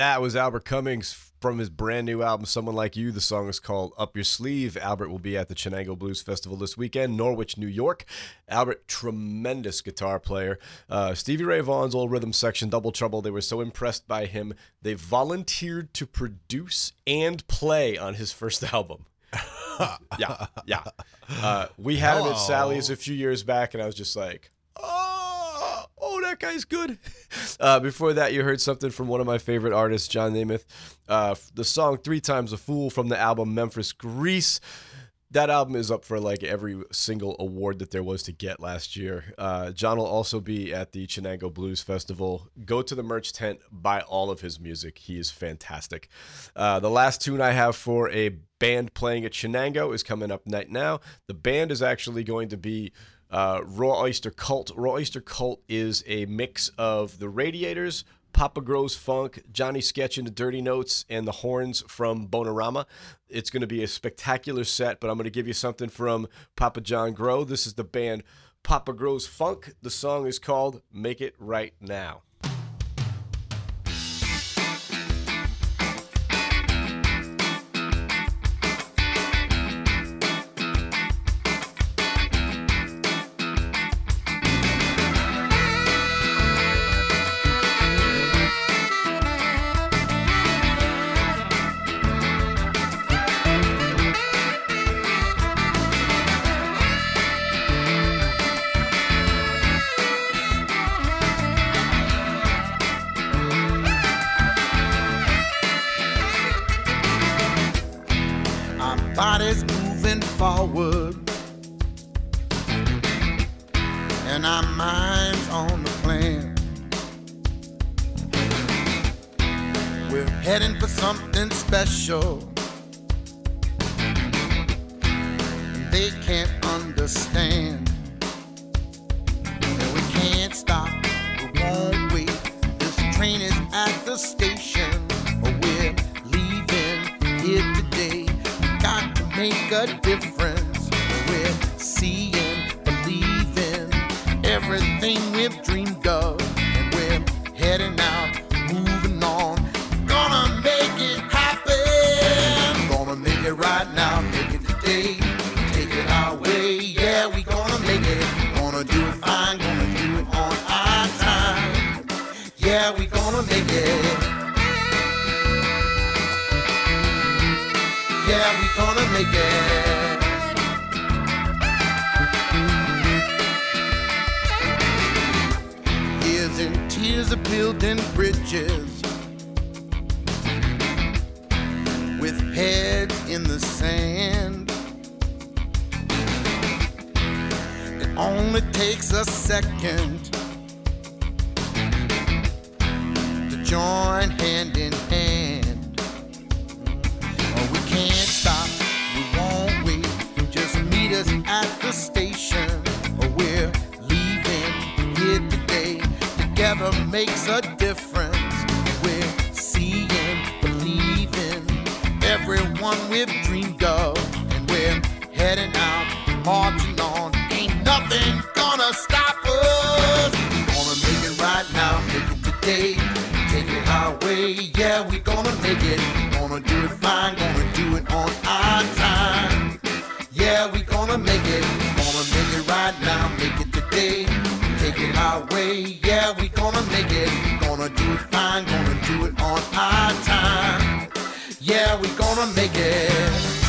That was Albert Cummings from his brand new album, Someone Like You. The song is called Up Your Sleeve. Albert will be at the Chenango Blues Festival this weekend, Norwich, New York. Albert, tremendous guitar player. Uh, Stevie Ray Vaughan's old rhythm section, Double Trouble, they were so impressed by him, they volunteered to produce and play on his first album. yeah, yeah. Uh, we had him at Sally's a few years back, and I was just like, oh, oh, that guy's good. Uh, before that, you heard something from one of my favorite artists, John Nemeth. Uh, the song Three Times a Fool from the album Memphis Grease. That album is up for like every single award that there was to get last year. Uh, John will also be at the Chenango Blues Festival. Go to the merch tent, buy all of his music. He is fantastic. Uh, the last tune I have for a band playing at Chenango is coming up right now. The band is actually going to be uh, Raw Oyster Cult. Raw Oyster Cult is a mix of the Radiators, Papa Grows Funk, Johnny Sketch and the Dirty Notes, and the horns from Bonerama. It's going to be a spectacular set, but I'm going to give you something from Papa John Gros. This is the band Papa Grows Funk. The song is called Make It Right Now. makes a difference. We're seeing, believing everyone we've dreamed of, and we're heading out, marching on. Ain't nothing gonna stop us. Gonna make it right now, make it today. Take it our way, yeah, we gonna make it. Gonna do it fine, gonna do it on our time. Yeah, we gonna make it. Gonna make it right now, make it today. Take it our way, yeah, we gonna make it. Gonna do it fine, gonna do it on our time. Yeah, we're gonna make it.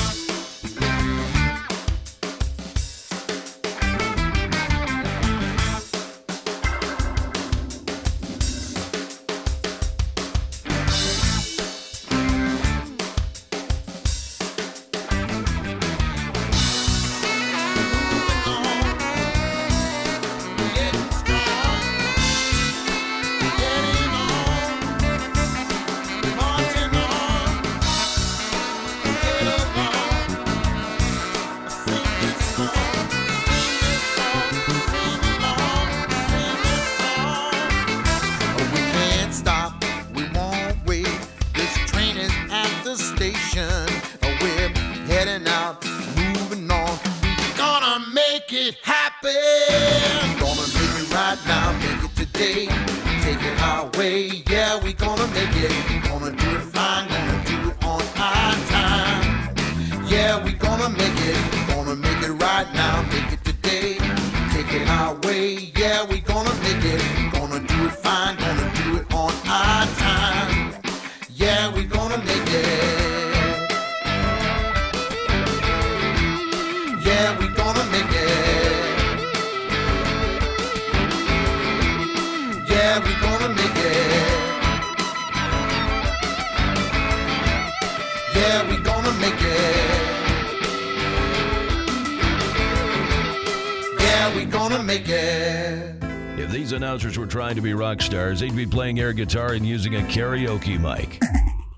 guitar and using a karaoke mic.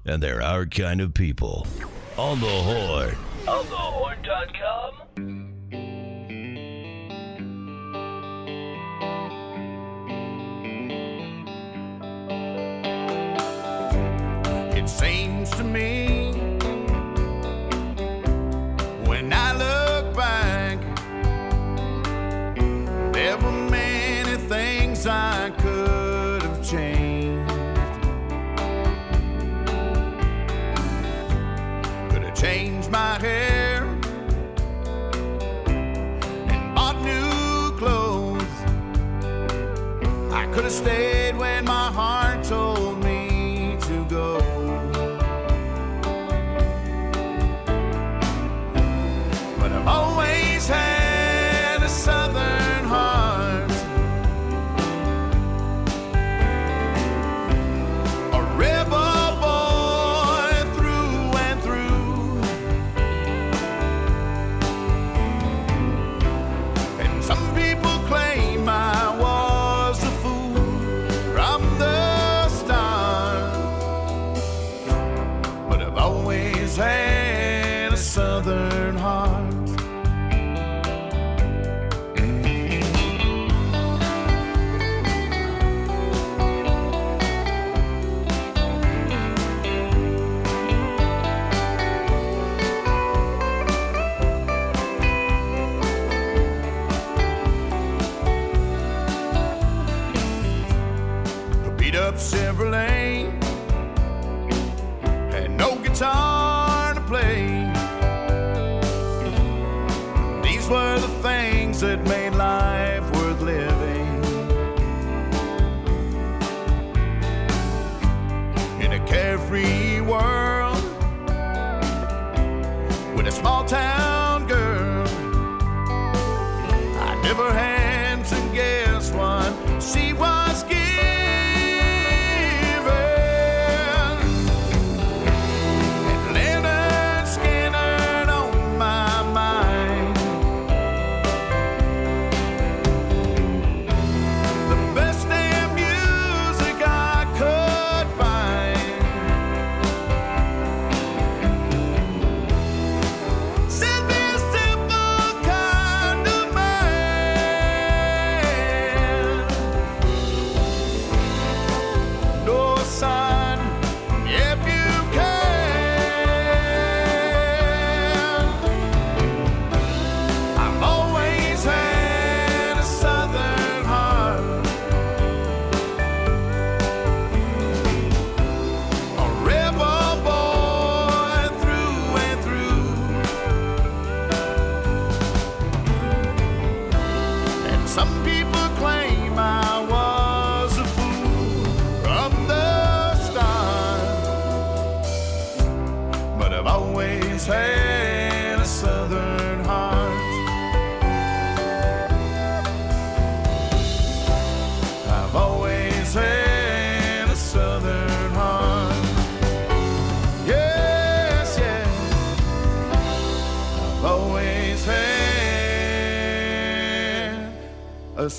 And they're our kind of people. On the horn.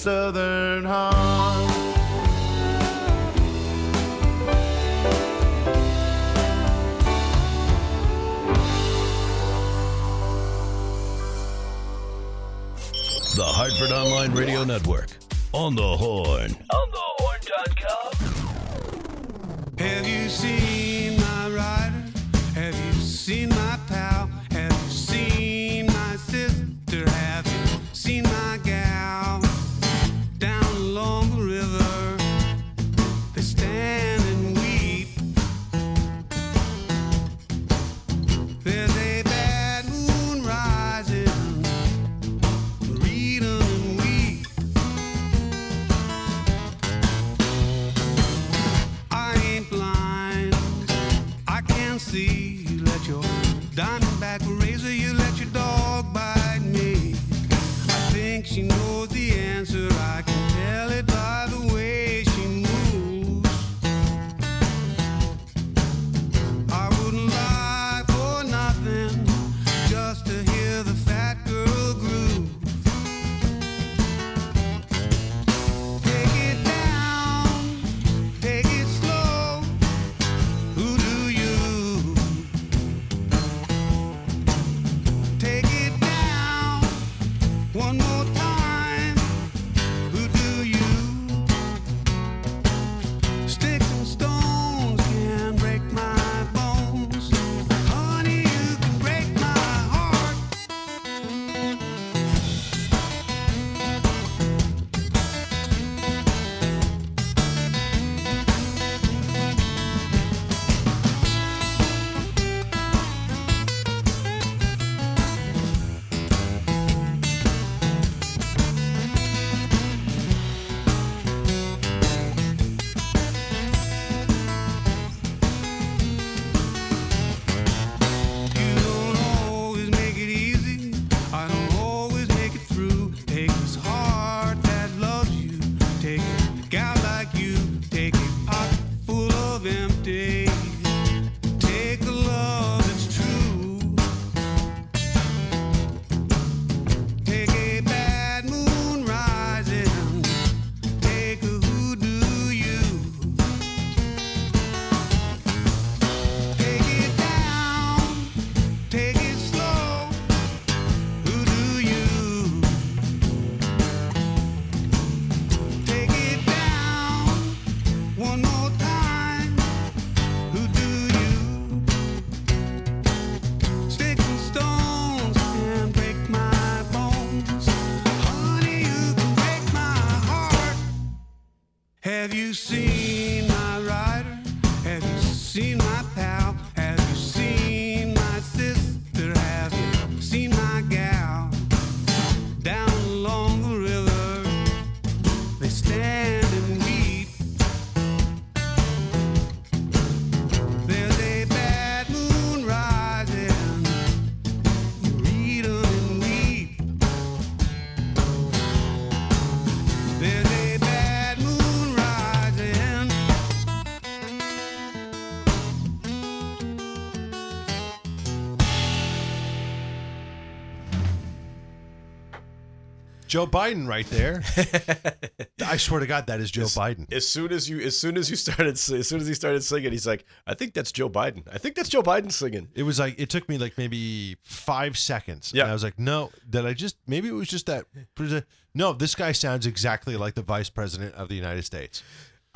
southern heart. The Hartford Online Radio Network. On the whole. Joe Biden right there. I swear to God, that is Joe Biden. As soon as you, as soon as you started, as soon as he started singing, he's like, "I think that's Joe Biden. I think that's Joe Biden singing." It was like it took me like maybe five seconds. Yeah. And I was like, no, did I just maybe it was just that no, this guy sounds exactly like the vice president of the United States.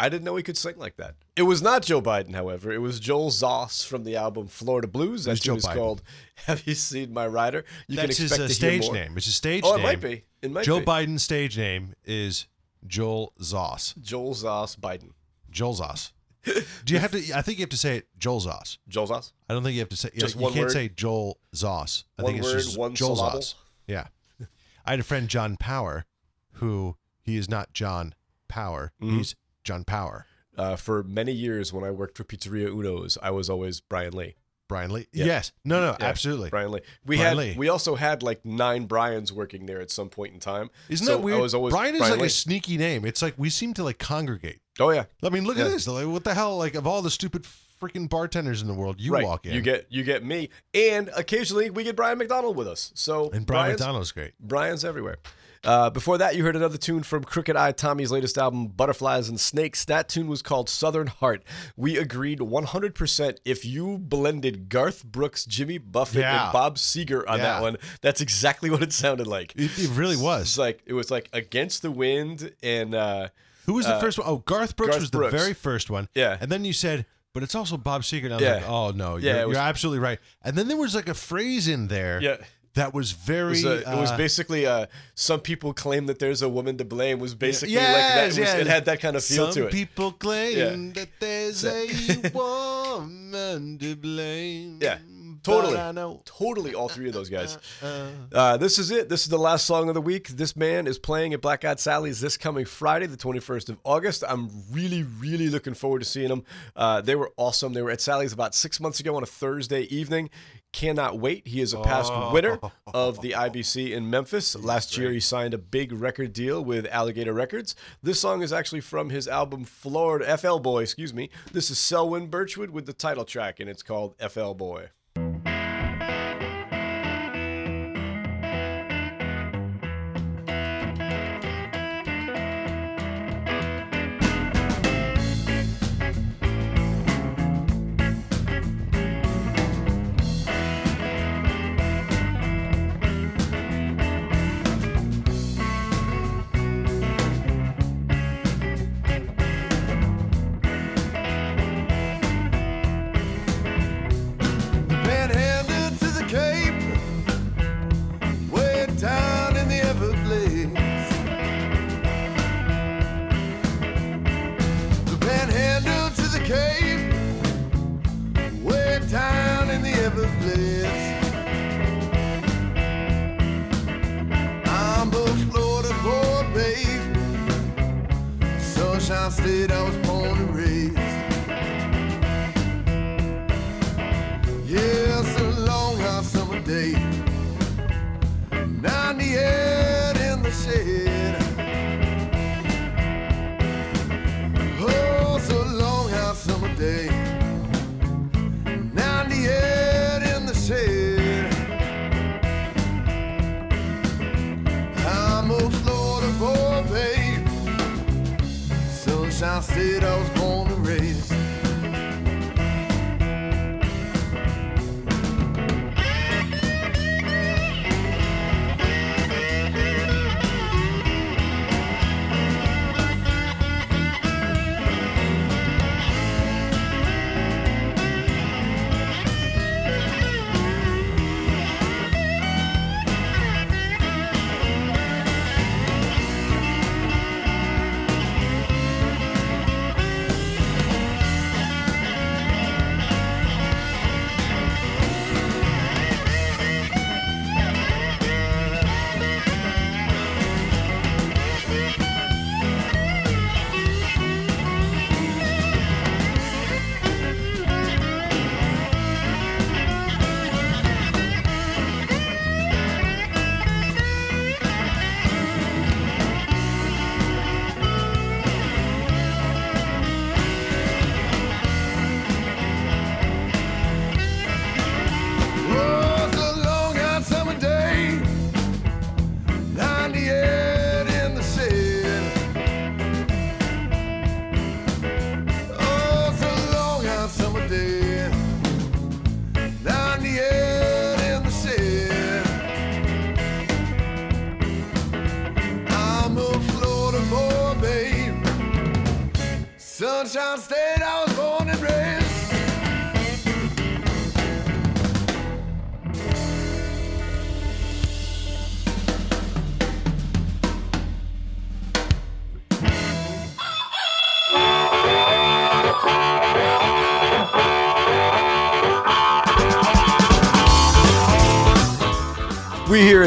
I didn't know he could sing like that. It was not Joe Biden, however. It was Joel Zoss from the album Florida Blues. That was Joe tune is Biden. called "Have You Seen My Rider?" You That's his expect uh, stage name. It's his stage Oh, name. it might be. It might be. Joe be. Biden's stage name is Joel Zoss. Joel Zoss Biden. Joel Zoss. Do you have to? I think you have to say it Joel Zoss. Joel Zoss. I don't think you have to say. Just you one can't word? say Joel Zoss. I One think it's word, just one Joel syllable? Zoss. Yeah. I had a friend John Power, who he is not John Power. Mhm. He's John Power. Uh, for many years, when I worked for Pizzeria Uno's, I was always Brian Lee. Brian Lee. Yeah. Yes. No. No. Yeah, absolutely. Brian Lee. We Brian had Lee. we also had like nine Brian's working there at some point in time. Isn't So that weird? I was always Brian is Brian like Lee. a sneaky name. It's like we seem to like congregate. Oh yeah. I mean, look Yeah. at this. Like, what the hell? Like of all the stupid freaking bartenders in the world, you right. walk in. You get you get me, and occasionally we get Brian McDonald with us. So and Brian Brian's- McDonald's great. Brian's everywhere. Uh, before that, you heard another tune from Crooked Eye Tommy's latest album, Butterflies and Snakes. That tune was called Southern Heart. We agreed 100% if you blended Garth Brooks, Jimmy Buffett, Yeah. and Bob Seger on Yeah. that one, that's exactly what it sounded like. It, it really was. It's like it was like Against the Wind and uh, Who was the uh, first one? Oh, Garth Brooks Garth was the Brooks. very first one. Yeah. And then you said, but it's also Bob Seger. And I was Yeah. like, oh, no. Yeah, You're, was- you're absolutely right. And then there was like a phrase in there Yeah. That was It very. was, uh, it was uh, basically uh, some people claim that there's a woman to blame was basically yes, like that. It, was, yes. it had that kind of feel Some to it. Some people claim Yeah. that there's a woman to blame. Yeah, totally, I know. totally. All three of those guys. Uh, this is it. This is the last song of the week. This man is playing at Black Eyed Sally's this coming Friday, the 21st of August. I'm really, really looking forward to seeing them. Uh, they were awesome. They were at Sally's about six months ago on a Thursday evening. Cannot wait. He is a past Oh. winner of the IBC in Memphis. Last year, he signed a big record deal with Alligator Records. This song is actually from his album Florida FL Boy. Excuse me. This is Selwyn Birchwood with the title track, and it's called FL Boy. Sunshine State,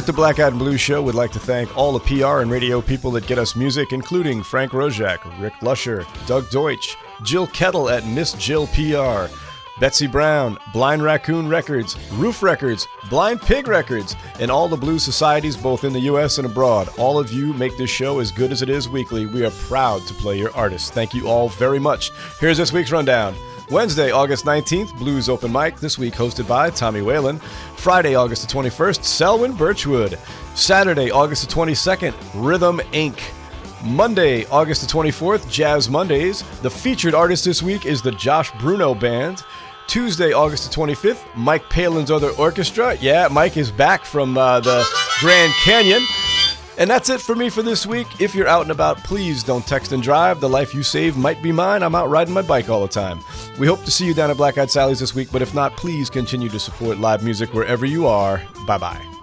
at the Black and Blue Show we'd like to thank all the PR and radio people that get us music, including Frank Roszak, Rick Lusher, Doug Deutsch, Jill Kettle at Miss Jill PR, Betsy Brown, Blind Raccoon Records, Ruf Records, Blind Pig Records, and all the blues societies both in the U.S. and abroad. All of you make this show as good as it is weekly. We are proud to play your artists. Thank you all very much. Here's this week's rundown. Wednesday, August 19th, Blues Open Mic, this week hosted by Tommy Whalen. Friday, August the 21st, Selwyn Birchwood. Saturday, August the 22nd, Rhythm Inc. Monday, August the 24th, Jazz Mondays. The featured artist this week is the Josh Bruno Band. Tuesday, August the 25th, Mike Palin's Other Orchestra. Yeah, Mike is back from uh, the Grand Canyon. And that's it for me for this week. If you're out and about, please don't text and drive. The life you save might be mine. I'm out riding my bike all the time. We hope to see you down at Black Eyed Sally's this week, but if not, please continue to support live music wherever you are. Bye bye.